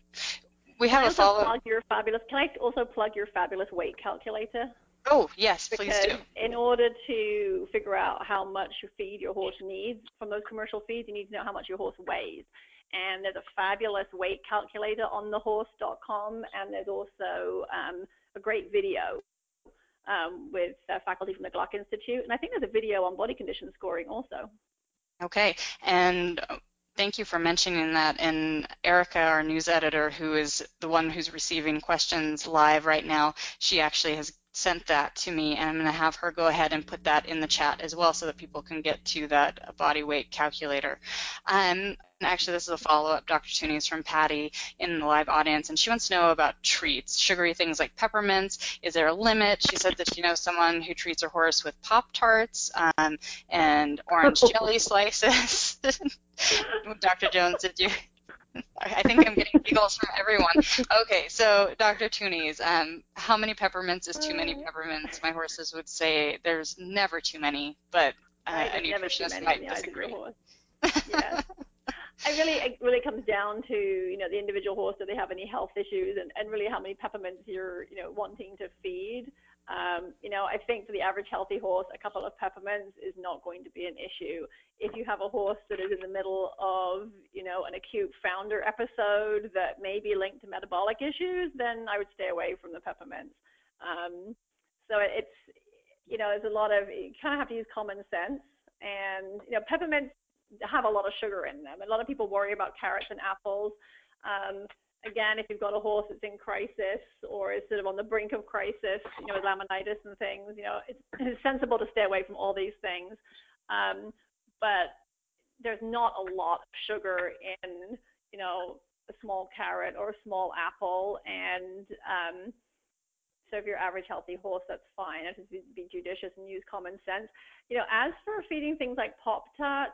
we have can a follow. Plug your fabulous. Can I also plug your fabulous weight calculator? Oh yes, because please do. in order to figure out how much feed your horse needs from those commercial feeds, you need to know how much your horse weighs. And there's a fabulous weight calculator on thehorse.com, and there's also um, a great video um, with uh, faculty from the Gluck Institute. And I think there's a video on body condition scoring also. Okay, and thank you for mentioning that. And Erica, our news editor, who is the one who's receiving questions live right now, she actually has sent that to me, and I'm going to have her go ahead and put that in the chat as well so that people can get to that body weight calculator. Um, actually, this is a follow-up, Dr. Thunes, is from Patty in the live audience, and she wants to know about treats, sugary things like peppermints. Is there a limit? She said that she knows someone who treats her horse with Pop-Tarts um, and orange jelly slices. Dr. Jones, did you I think I'm getting giggles from everyone. Okay, so Dr. Thunes, um, how many peppermints is too many peppermints? My horses would say there's never too many, but uh, a nutritionist might disagree. yes. I really, it really comes down to you know the individual horse. Do they have any health issues, and, and really how many peppermints you're you know wanting to feed. Um, you know, I think for the average healthy horse, a couple of peppermints is not going to be an issue. If you have a horse that is in the middle of, you know, an acute founder episode that may be linked to metabolic issues, then I would stay away from the peppermints. Um, so it's, you know, there's a lot of, you kind of have to use common sense. And, you know, peppermints have a lot of sugar in them. A lot of people worry about carrots and apples. Um, again, if you've got a horse that's in crisis or is sort of on the brink of crisis, you know, with laminitis and things, you know, it's, it's sensible to stay away from all these things. Um, but there's not a lot of sugar in, you know, a small carrot or a small apple. And um, so if you're average healthy horse, that's fine. Just be judicious and use common sense. You know, as for feeding things like Pop Tarts,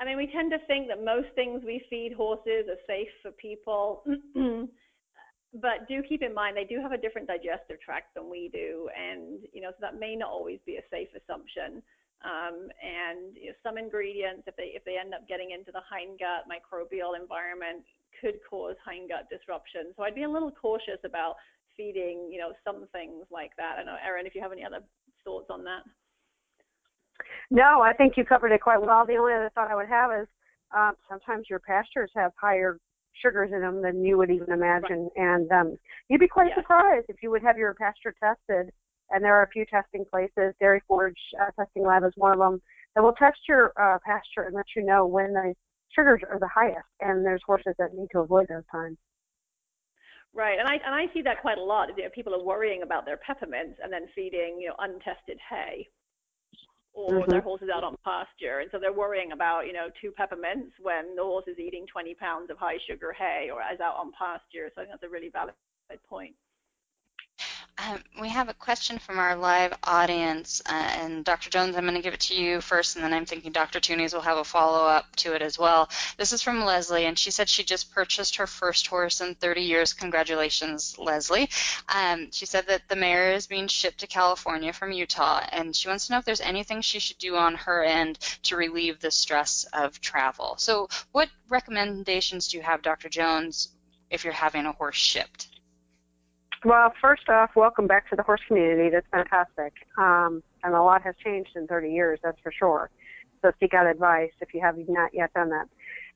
I mean, we tend to think that most things we feed horses are safe for people. but do keep in mind they do have a different digestive tract than we do, and you know so that may not always be a safe assumption. Um, and you know, some ingredients, if they if they end up getting into the hindgut microbial environment, could cause hindgut disruption. So I'd be a little cautious about feeding you know some things like that. I don't know, Erin, if you have any other thoughts on that. No, I think you covered it quite well. The only other thought I would have is um, sometimes your pastures have higher sugars in them than you would even imagine, right. and um, you'd be quite surprised if you would have your pasture tested. And there are a few testing places. Dairy Forage uh, Testing Lab is one of them that will test your uh, pasture and let you know when the sugars are the highest. And there's horses that need to avoid those times. Right, and I and I see that quite a lot. You know, people are worrying about their peppermints and then feeding you know untested hay or mm-hmm. their horse is out on pasture, and so they're worrying about you know two peppermints when the horse is eating 20 pounds of high sugar hay or is out on pasture. So I think that's a really valid point. Um, we have a question from our live audience, uh, and Dr. Jones, I'm going to give it to you first, and then I'm thinking Dr. Thunes will have a follow-up to it as well. This is from Leslie, and she said she just purchased her first horse in 30 years. Congratulations, Leslie. Um, she said that the mare is being shipped to California from Utah, and she wants to know if there's anything she should do on her end to relieve the stress of travel. So, what recommendations do you have, Dr. Jones, if you're having a horse shipped? Well, first off, welcome back to the horse community. That's fantastic. Um, and a lot has changed in 30 years, that's for sure. So seek out advice if you have not yet done that.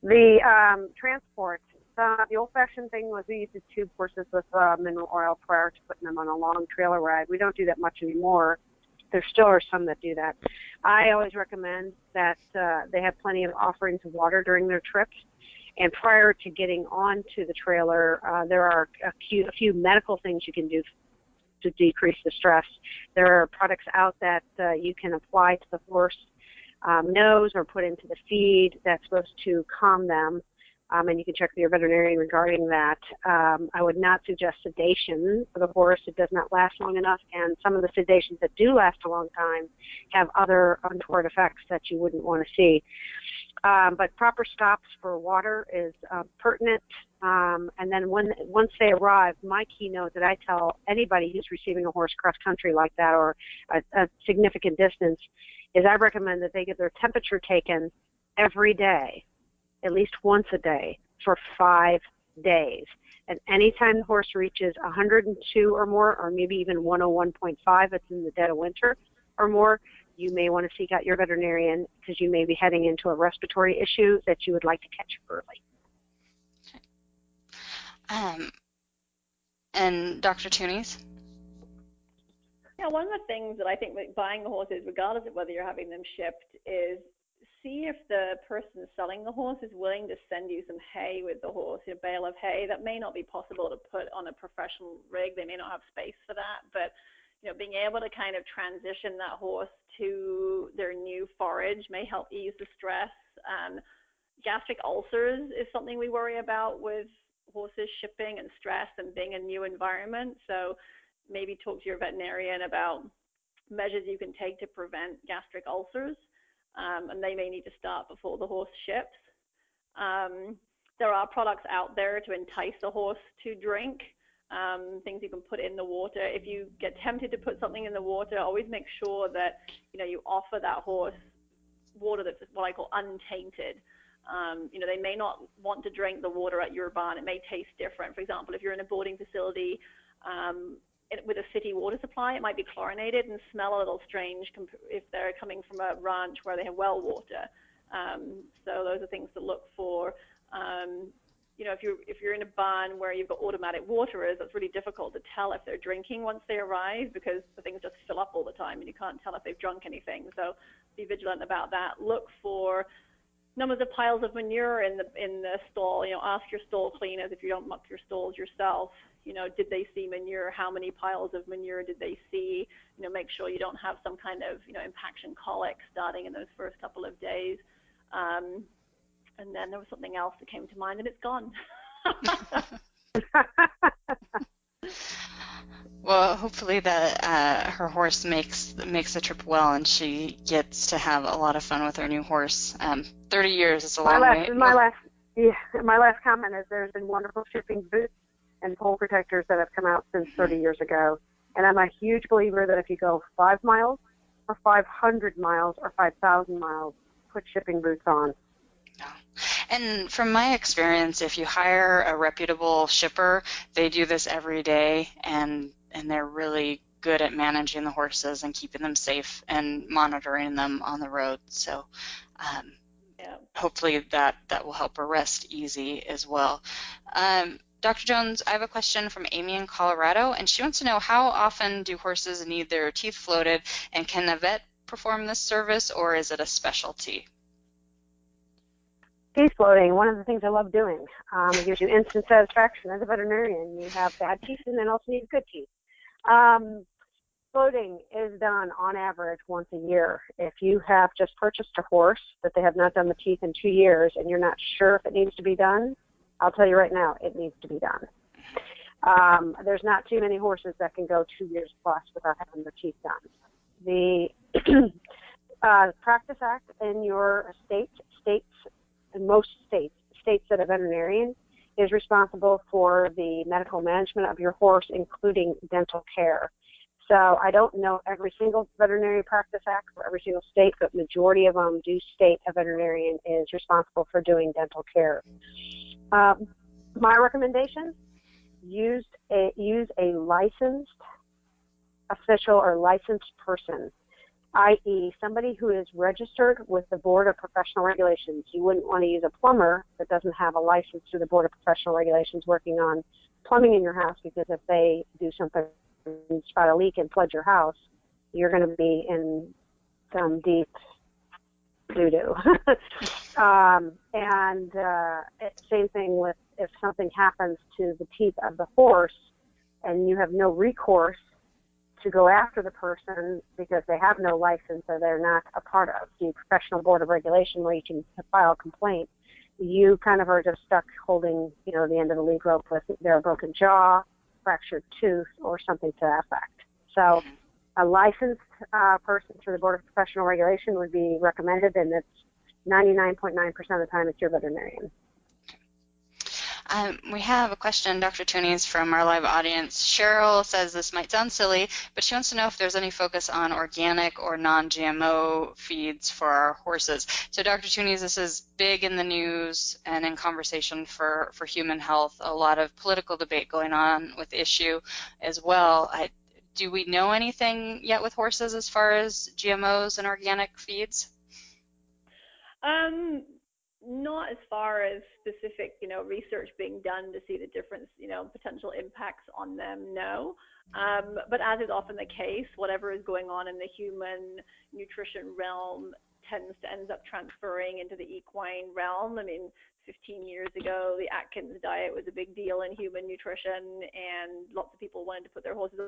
The um, transport, uh, the old-fashioned thing was we used to tube horses with uh, mineral oil prior to putting them on a long trailer ride. We don't do that much anymore. There still are some that do that. I always recommend that uh, they have plenty of offerings of water during their trips and prior to getting onto the trailer, uh, there are a few, a few medical things you can do to decrease the stress. There are products out that uh, you can apply to the horse um, nose or put into the feed that's supposed to calm them um, and you can check with your veterinarian regarding that. Um, I would not suggest sedation for the horse. It does not last long enough, and some of the sedations that do last a long time have other untoward effects that you wouldn't want to see. Um, but proper stops for water is uh, pertinent. Um, and then when once they arrive, my keynote that I tell anybody who's receiving a horse cross country like that or a, a significant distance is I recommend that they get their temperature taken every day at least once a day for five days. And anytime the horse reaches 102 or more, or maybe even 101.5, it's in the dead of winter or more, you may want to seek out your veterinarian because you may be heading into a respiratory issue that you would like to catch early. Um, and Dr. Thunes? Yeah, one of the things that I think with buying the horses, regardless of whether you're having them shipped, is see if the person selling the horse is willing to send you some hay with the horse, a bale of hay. That may not be possible to put on a professional rig. They may not have space for that, but you know, being able to kind of transition that horse to their new forage may help ease the stress. Um, gastric ulcers is something we worry about with horses shipping and stress and being in a new environment. So maybe talk to your veterinarian about measures you can take to prevent gastric ulcers um, and they may need to start before the horse ships. Um, there are products out there to entice a horse to drink, um, things you can put in the water. If you get tempted to put something in the water, always make sure that you know you offer that horse water that's what I call untainted. Um, you know, they may not want to drink the water at your barn. It may taste different. For example, if you're in a boarding facility, um, with a city water supply, it might be chlorinated and smell a little strange if they're coming from a ranch where they have well water. Um, so those are things to look for. Um, you know, if you're if you're in a barn where you've got automatic waterers, it's really difficult to tell if they're drinking once they arrive because the things just fill up all the time and you can't tell if they've drunk anything. So be vigilant about that. Look for numbers of piles of manure in the in the stall. You know, ask your stall cleaners if you don't muck your stalls yourself you know, did they see manure? How many piles of manure did they see? You know, make sure you don't have some kind of, you know, impaction colic starting in those first couple of days. Um, and then there was something else that came to mind, and it's gone. well, hopefully that uh, her horse makes makes the trip well, and she gets to have a lot of fun with her new horse. Um, Thirty years is a my long last, way. My last, yeah, my last comment is there's been wonderful shipping boots and poll protectors that have come out since 30 years ago. And I'm a huge believer that if you go five miles or 500 miles or 5,000 miles, put shipping boots on. And from my experience, if you hire a reputable shipper, they do this every day, and and they're really good at managing the horses and keeping them safe and monitoring them on the road. So, um, yeah. hopefully that that will help her rest easy as well. Um, Dr. Jones, I have a question from Amy in Colorado, and she wants to know how often do horses need their teeth floated, and can a vet perform this service, or is it a specialty? Floating, one of the things I love doing. Um, it gives you instant satisfaction as a veterinarian. You have bad teeth and then also need good teeth. Um, floating is done on average once a year. If you have just purchased a horse that they have not done the teeth in two years and you're not sure if it needs to be done, I'll tell you right now, it needs to be done. Um, there's not too many horses that can go two years plus without having their teeth done. The uh, Practice Act in your state, states, in most states, states that a veterinarian is responsible for the medical management of your horse, including dental care. So I don't know every single veterinary practice act for every single state, but majority of them do state a veterinarian is responsible for doing dental care. Um, my recommendation: use a use a licensed official or licensed person, i.e., somebody who is registered with the Board of Professional Regulations. You wouldn't want to use a plumber that doesn't have a license through the Board of Professional Regulations working on plumbing in your house because if they do something and spot a leak and flood your house, you're going to be in some deep doo doo. um, and uh, same thing with if something happens to the teeth of the horse and you have no recourse to go after the person because they have no license or they're not a part of the professional board of regulation where you can file a complaint, you kind of are just stuck holding, you know, the end of the lead rope with their broken jaw, fractured tooth, or something to that effect. So a licensed uh, person through the Board of Professional Regulation would be recommended, and it's 99.9% of the time it's your veterinarian. Um, we have a question, Dr. Thunes, from our live audience. Cheryl says this might sound silly, but she wants to know if there's any focus on organic or non-GMO feeds for our horses. So, Dr. Thunes, this is big in the news and in conversation for, for human health. A lot of political debate going on with the issue as well. I, do we know anything yet with horses as far as GMOs and organic feeds? Um, not as far as specific, you know, research being done to see the difference, you know, potential impacts on them. No, um, but as is often the case, whatever is going on in the human nutrition realm tends to end up transferring into the equine realm. I mean, 15 years ago, the Atkins diet was a big deal in human nutrition, and lots of people wanted to put their horses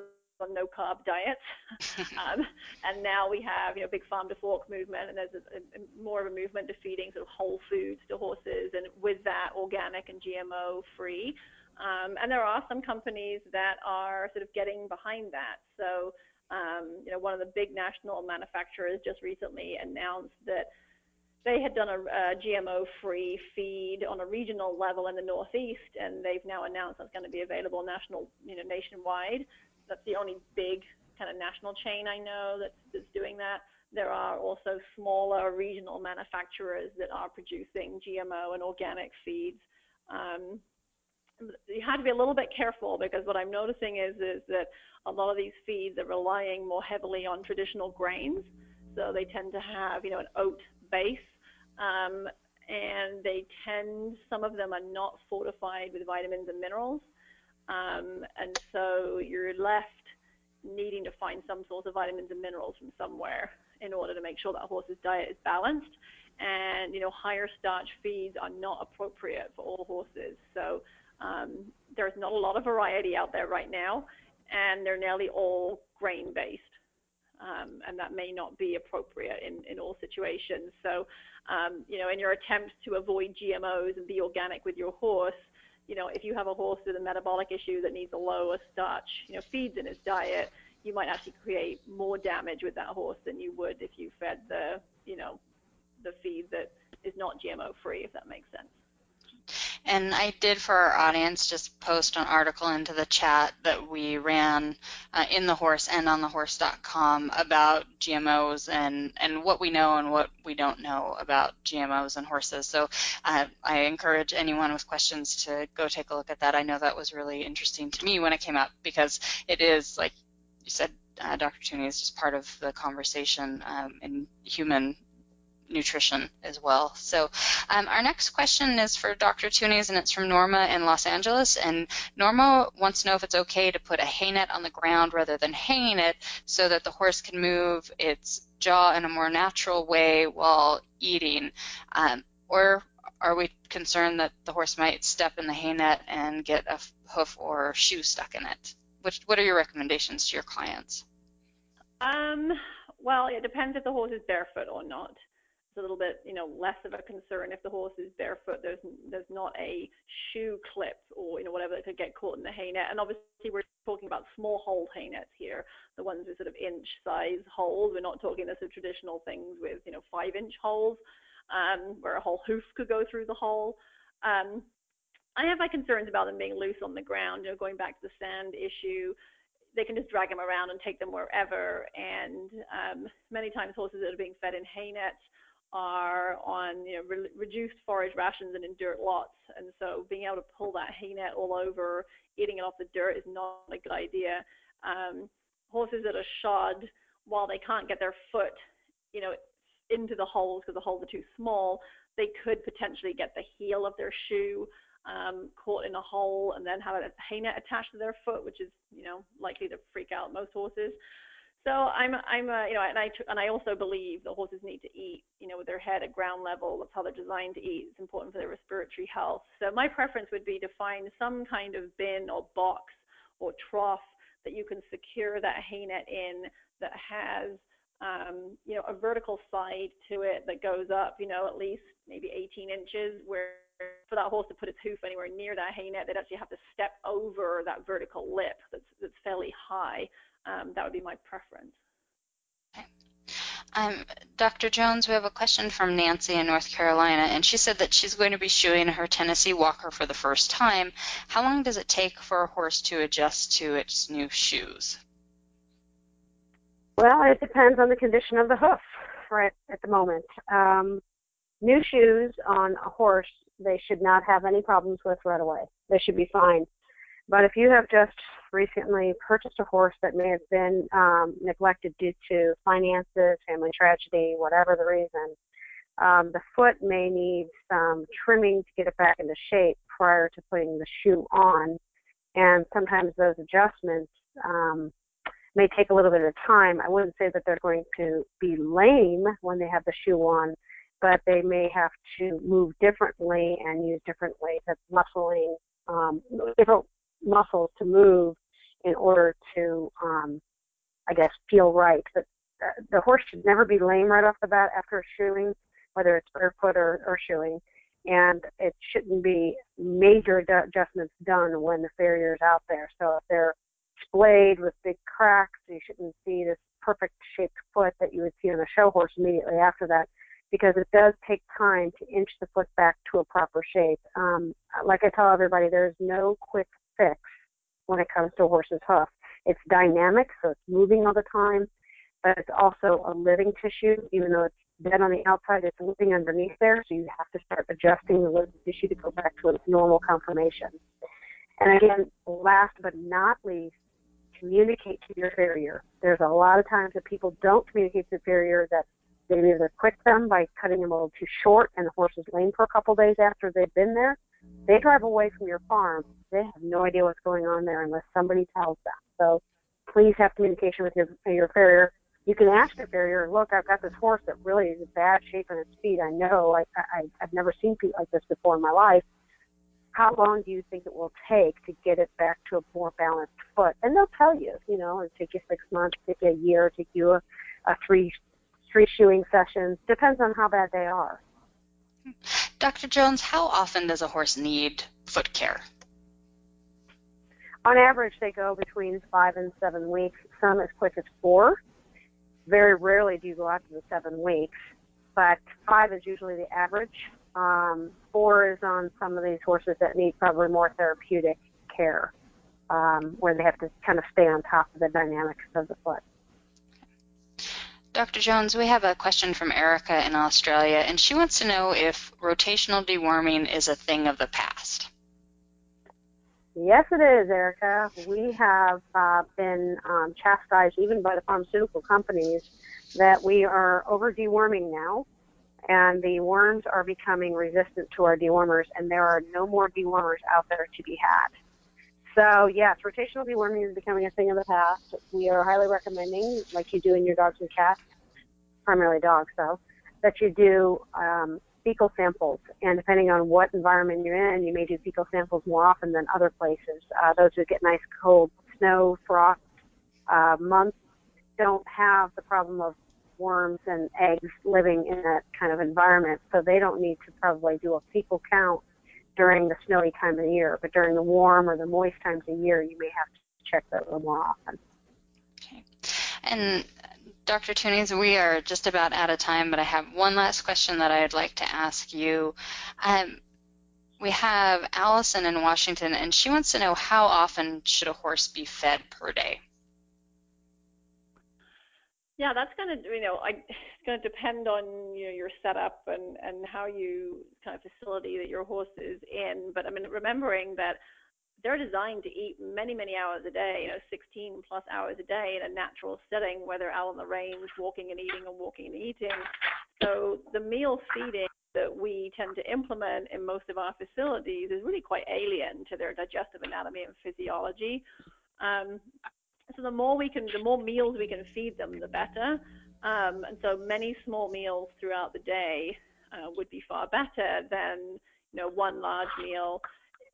on no carb diets. um, and now we have, you know, big farm to fork movement, and there's a, a, more of a movement to feeding sort of whole foods to horses, and with that, organic and GMO free. Um, and there are some companies that are sort of getting behind that. So, um, you know, one of the big national manufacturers just recently announced that they had done a, a GMO-free feed on a regional level in the Northeast, and they've now announced that's going to be available national, you know, nationwide that's the only big kind of national chain I know that's, that's doing that. There are also smaller regional manufacturers that are producing GMO and organic feeds. Um, you have to be a little bit careful because what I'm noticing is is that a lot of these feeds are relying more heavily on traditional grains, so they tend to have you know an oat base, um, and they tend some of them are not fortified with vitamins and minerals. Um, and so you're left needing to find some source of vitamins and minerals from somewhere in order to make sure that a horse's diet is balanced. And you know, higher starch feeds are not appropriate for all horses. So um, there's not a lot of variety out there right now, and they're nearly all grain based. Um, and that may not be appropriate in, in all situations. So, um, you know, in your attempts to avoid GMOs and be organic with your horse, you know, if you have a horse with a metabolic issue that needs a lower starch, you know, feeds in his diet, you might actually create more damage with that horse than you would if you fed the, you know, the feed that is not GMO free, if that makes sense. And I did for our audience just post an article into the chat that we ran uh, in the horse and on thehorse.com about GMOs and, and what we know and what we don't know about GMOs and horses. So uh, I encourage anyone with questions to go take a look at that. I know that was really interesting to me when it came up because it is, like you said, uh, Dr. Thunes, is just part of the conversation um, in human nutrition as well. So um, our next question is for Dr. Thunes, and it's from Norma in Los Angeles. And Norma wants to know if it's okay to put a hay net on the ground rather than hanging it so that the horse can move its jaw in a more natural way while eating. Um, or are we concerned that the horse might step in the hay net and get a hoof or shoe stuck in it? Which, what are your recommendations to your clients? Um, well, it depends if the horse is barefoot or not a little bit, you know, less of a concern if the horse is barefoot. There's there's not a shoe clip or you know whatever that could get caught in the hay net. And obviously we're talking about small hole hay nets here, the ones with sort of inch size holes. We're not talking the sort of traditional things with you know five inch holes um, where a whole hoof could go through the hole. Um, I have my concerns about them being loose on the ground. You know, going back to the sand issue they can just drag them around and take them wherever. And um, many times horses that are being fed in hay nets are on you know, re- reduced forage rations and in dirt lots, and so being able to pull that hay net all over, eating it off the dirt is not a good idea. Um, horses that are shod, while they can't get their foot, you know, into the holes because the holes are too small, they could potentially get the heel of their shoe um, caught in a hole and then have a hay net attached to their foot, which is you know likely to freak out most horses. So I'm, I'm, a, you know, and I, and I also believe that horses need to eat, you know, with their head at ground level. That's how they're designed to eat. It's important for their respiratory health. So my preference would be to find some kind of bin or box or trough that you can secure that hay net in that has um, you know, a vertical side to it that goes up, you know, at least maybe 18 inches, where for that horse to put its hoof anywhere near that hay net, they'd actually have to step over that vertical lip that's, that's fairly high. Um, that would be my preference. Okay. Um, Dr. Jones, we have a question from Nancy in North Carolina, and she said that she's going to be shoeing her Tennessee Walker for the first time. How long does it take for a horse to adjust to its new shoes? Well, it depends on the condition of the hoof right at the moment. Um, new shoes on a horse, they should not have any problems with right away. They should be fine. But if you have just recently purchased a horse that may have been um, neglected due to finances, family tragedy, whatever the reason, um, the foot may need some trimming to get it back into shape prior to putting the shoe on. And sometimes those adjustments um, may take a little bit of time. I wouldn't say that they're going to be lame when they have the shoe on, but they may have to move differently and use different ways of muscling, um, different muscles to move in order to, um, I guess, feel right. But uh, the horse should never be lame right off the bat after shoeing, whether it's barefoot or, or shoeing. And it shouldn't be major adjustments done when the farrier is out there. So if they're splayed with big cracks. You shouldn't see this perfect shaped foot that you would see on a show horse immediately after that because it does take time to inch the foot back to a proper shape. Um, like I tell everybody, there's no quick fix when it comes to horse's hoof. It's dynamic, so it's moving all the time, but it's also a living tissue. Even though it's dead on the outside, it's living underneath there, so you have to start adjusting the living tissue to go back to its normal conformation. And again, last but not least, communicate to your farrier. There's a lot of times that people don't communicate to the farrier that they either quit them by cutting them a little too short and the horse is lame for a couple days after they've been there. They drive away from your farm. They have no idea what's going on there unless somebody tells them. So please have communication with your your farrier. You can ask your farrier, look, I've got this horse that really is in bad shape in its feet. I know I, I I've never seen feet like this before in my life how long do you think it will take to get it back to a more balanced foot? And they'll tell you, you know, it'll take you six months, take you a year, take you a, a three three shoeing sessions. Depends on how bad they are. Hmm. Dr. Jones, how often does a horse need foot care? On average, they go between five and seven weeks. Some as quick as four. Very rarely do you go out to the seven weeks, but five is usually the average. Um, four is on some of these horses that need probably more therapeutic care, um, where they have to kind of stay on top of the dynamics of the foot. Dr. Jones, we have a question from Erica in Australia, and she wants to know if rotational deworming is a thing of the past. Yes, it is, Erica. We have uh, been um, chastised even by the pharmaceutical companies that we are over deworming now and the worms are becoming resistant to our dewormers, and there are no more dewormers out there to be had. So, yes, rotational deworming is becoming a thing of the past. We are highly recommending, like you do in your dogs and cats, primarily dogs though, that you do um, fecal samples. And depending on what environment you're in, you may do fecal samples more often than other places. Uh, those who get nice cold snow, frost uh, months don't have the problem of worms and eggs living in that kind of environment, so they don't need to probably do a fecal count during the snowy time of the year. But during the warm or the moist times of year, you may have to check that a little more often. Okay. And Dr. Thunes, we are just about out of time, but I have one last question that I'd like to ask you. Um, we have Allison in Washington, and she wants to know how often should a horse be fed per day? Yeah, that's going to you know I, it's going to depend on you know your setup and and how you kind of facility that your horse is in. But I mean, remembering that they're designed to eat many many hours a day, you know, 16 plus hours a day in a natural setting, whether out on the range, walking and eating, and walking and eating. So the meal feeding that we tend to implement in most of our facilities is really quite alien to their digestive anatomy and physiology. Um, so the more we can, the more meals we can feed them, the better. Um, and so many small meals throughout the day uh, would be far better than you know one large meal.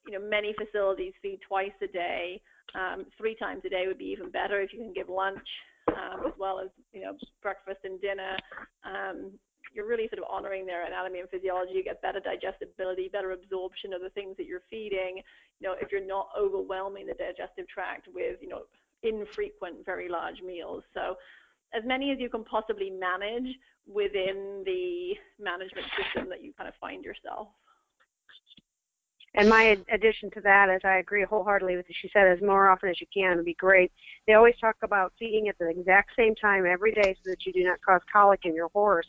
you know, many facilities feed twice a day. Um, three times a day would be even better if you can give lunch um, as well as you know breakfast and dinner. Um, you're really sort of honoring their anatomy and physiology. You get better digestibility, better absorption of the things that you're feeding. You know, if you're not overwhelming the digestive tract with you know infrequent, very large meals. So as many as you can possibly manage within the management system that you kind of find yourself. And my addition to that is I agree wholeheartedly with what she said, as more often as you can would be great. They always talk about feeding at the exact same time every day so that you do not cause colic in your horse.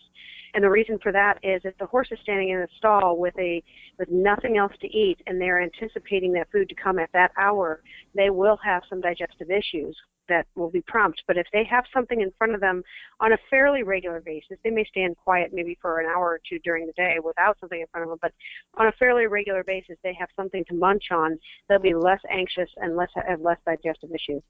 And the reason for that is if the horse is standing in a stall with a with nothing else to eat and they're anticipating that food to come at that hour, they will have some digestive issues that will be prompt. But if they have something in front of them on a fairly regular basis, they may stand quiet maybe for an hour or two during the day without something in front of them. But on a fairly regular basis, they have something to munch on. They'll be less anxious and less have less digestive issues.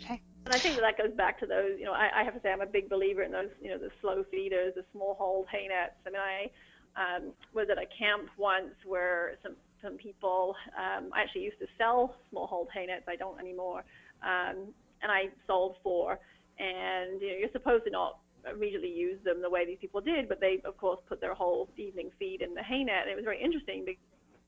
Okay. And I think that, that goes back to those. You know, I, I have to say I'm a big believer in those. You know, the slow feeders, the small hold hay nets. I mean, I um, was at a camp once where some some people. Um, I actually used to sell small hold hay nets. I don't anymore um, and I sold four. And you know, you're supposed to not immediately use them the way these people did, but they of course put their whole evening feed in the hay net. And it was very interesting because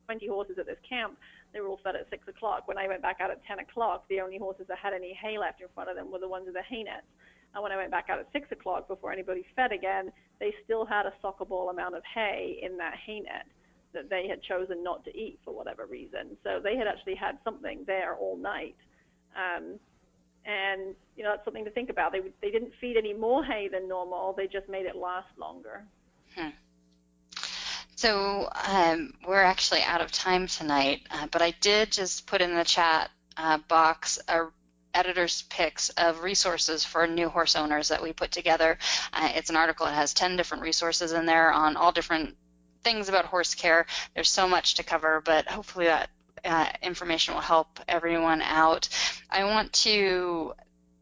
20 horses at this camp, they were all fed at six o'clock. When I went back out at 10 o'clock, the only horses that had any hay left in front of them were the ones with the hay nets. And when I went back out at six o'clock before anybody fed again, they still had a soccer ball amount of hay in that hay net that they had chosen not to eat for whatever reason. So they had actually had something there all night. Um, and you know that's something to think about. They they didn't feed any more hay than normal. They just made it last longer. Hmm. So um, we're actually out of time tonight, uh, but I did just put in the chat uh, box a editor's picks of resources for new horse owners that we put together. Uh, it's an article that has 10 different resources in there on all different things about horse care. There's so much to cover, but hopefully that uh, information will help everyone out. I want to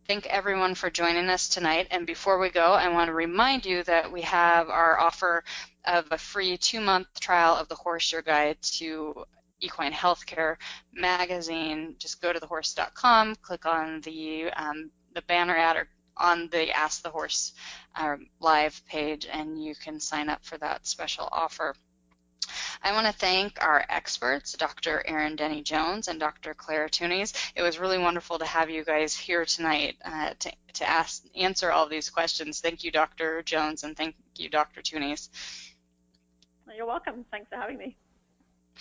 thank everyone for joining us tonight. And before we go, I want to remind you that we have our offer of a free two month trial of the Horse Your Guide to Equine Healthcare magazine. Just go to thehorse.com, click on the um, the banner ad or on the Ask the Horse uh, live page, and you can sign up for that special offer. I want to thank our experts, Dr. Erin Denney Jones and Dr. Clair Thunes. It was really wonderful to have you guys here tonight uh, to, to ask, answer all these questions. Thank you, Dr. Jones, and thank you, Dr. Thunes. You're welcome. Thanks for having me.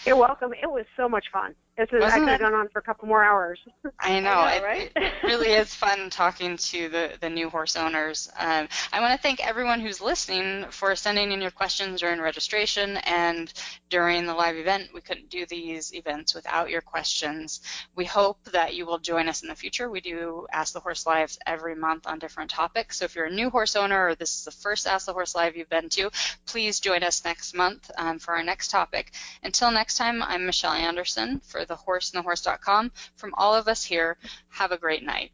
You're welcome. It was so much fun. This is, I could have gone on for a couple more hours. I know, I know right? it, it, really is fun talking to the, the new horse owners. Um, I want to thank everyone who's listening for sending in your questions during registration and during the live event. We couldn't do these events without your questions. We hope that you will join us in the future. We do Ask the Horse Lives every month on different topics. So if you're a new horse owner or this is the first Ask the Horse Live you've been to, please join us next month um, for our next topic. Until next time, I'm Michelle Anderson for the horse and the horse.com. From all of us here, have a great night.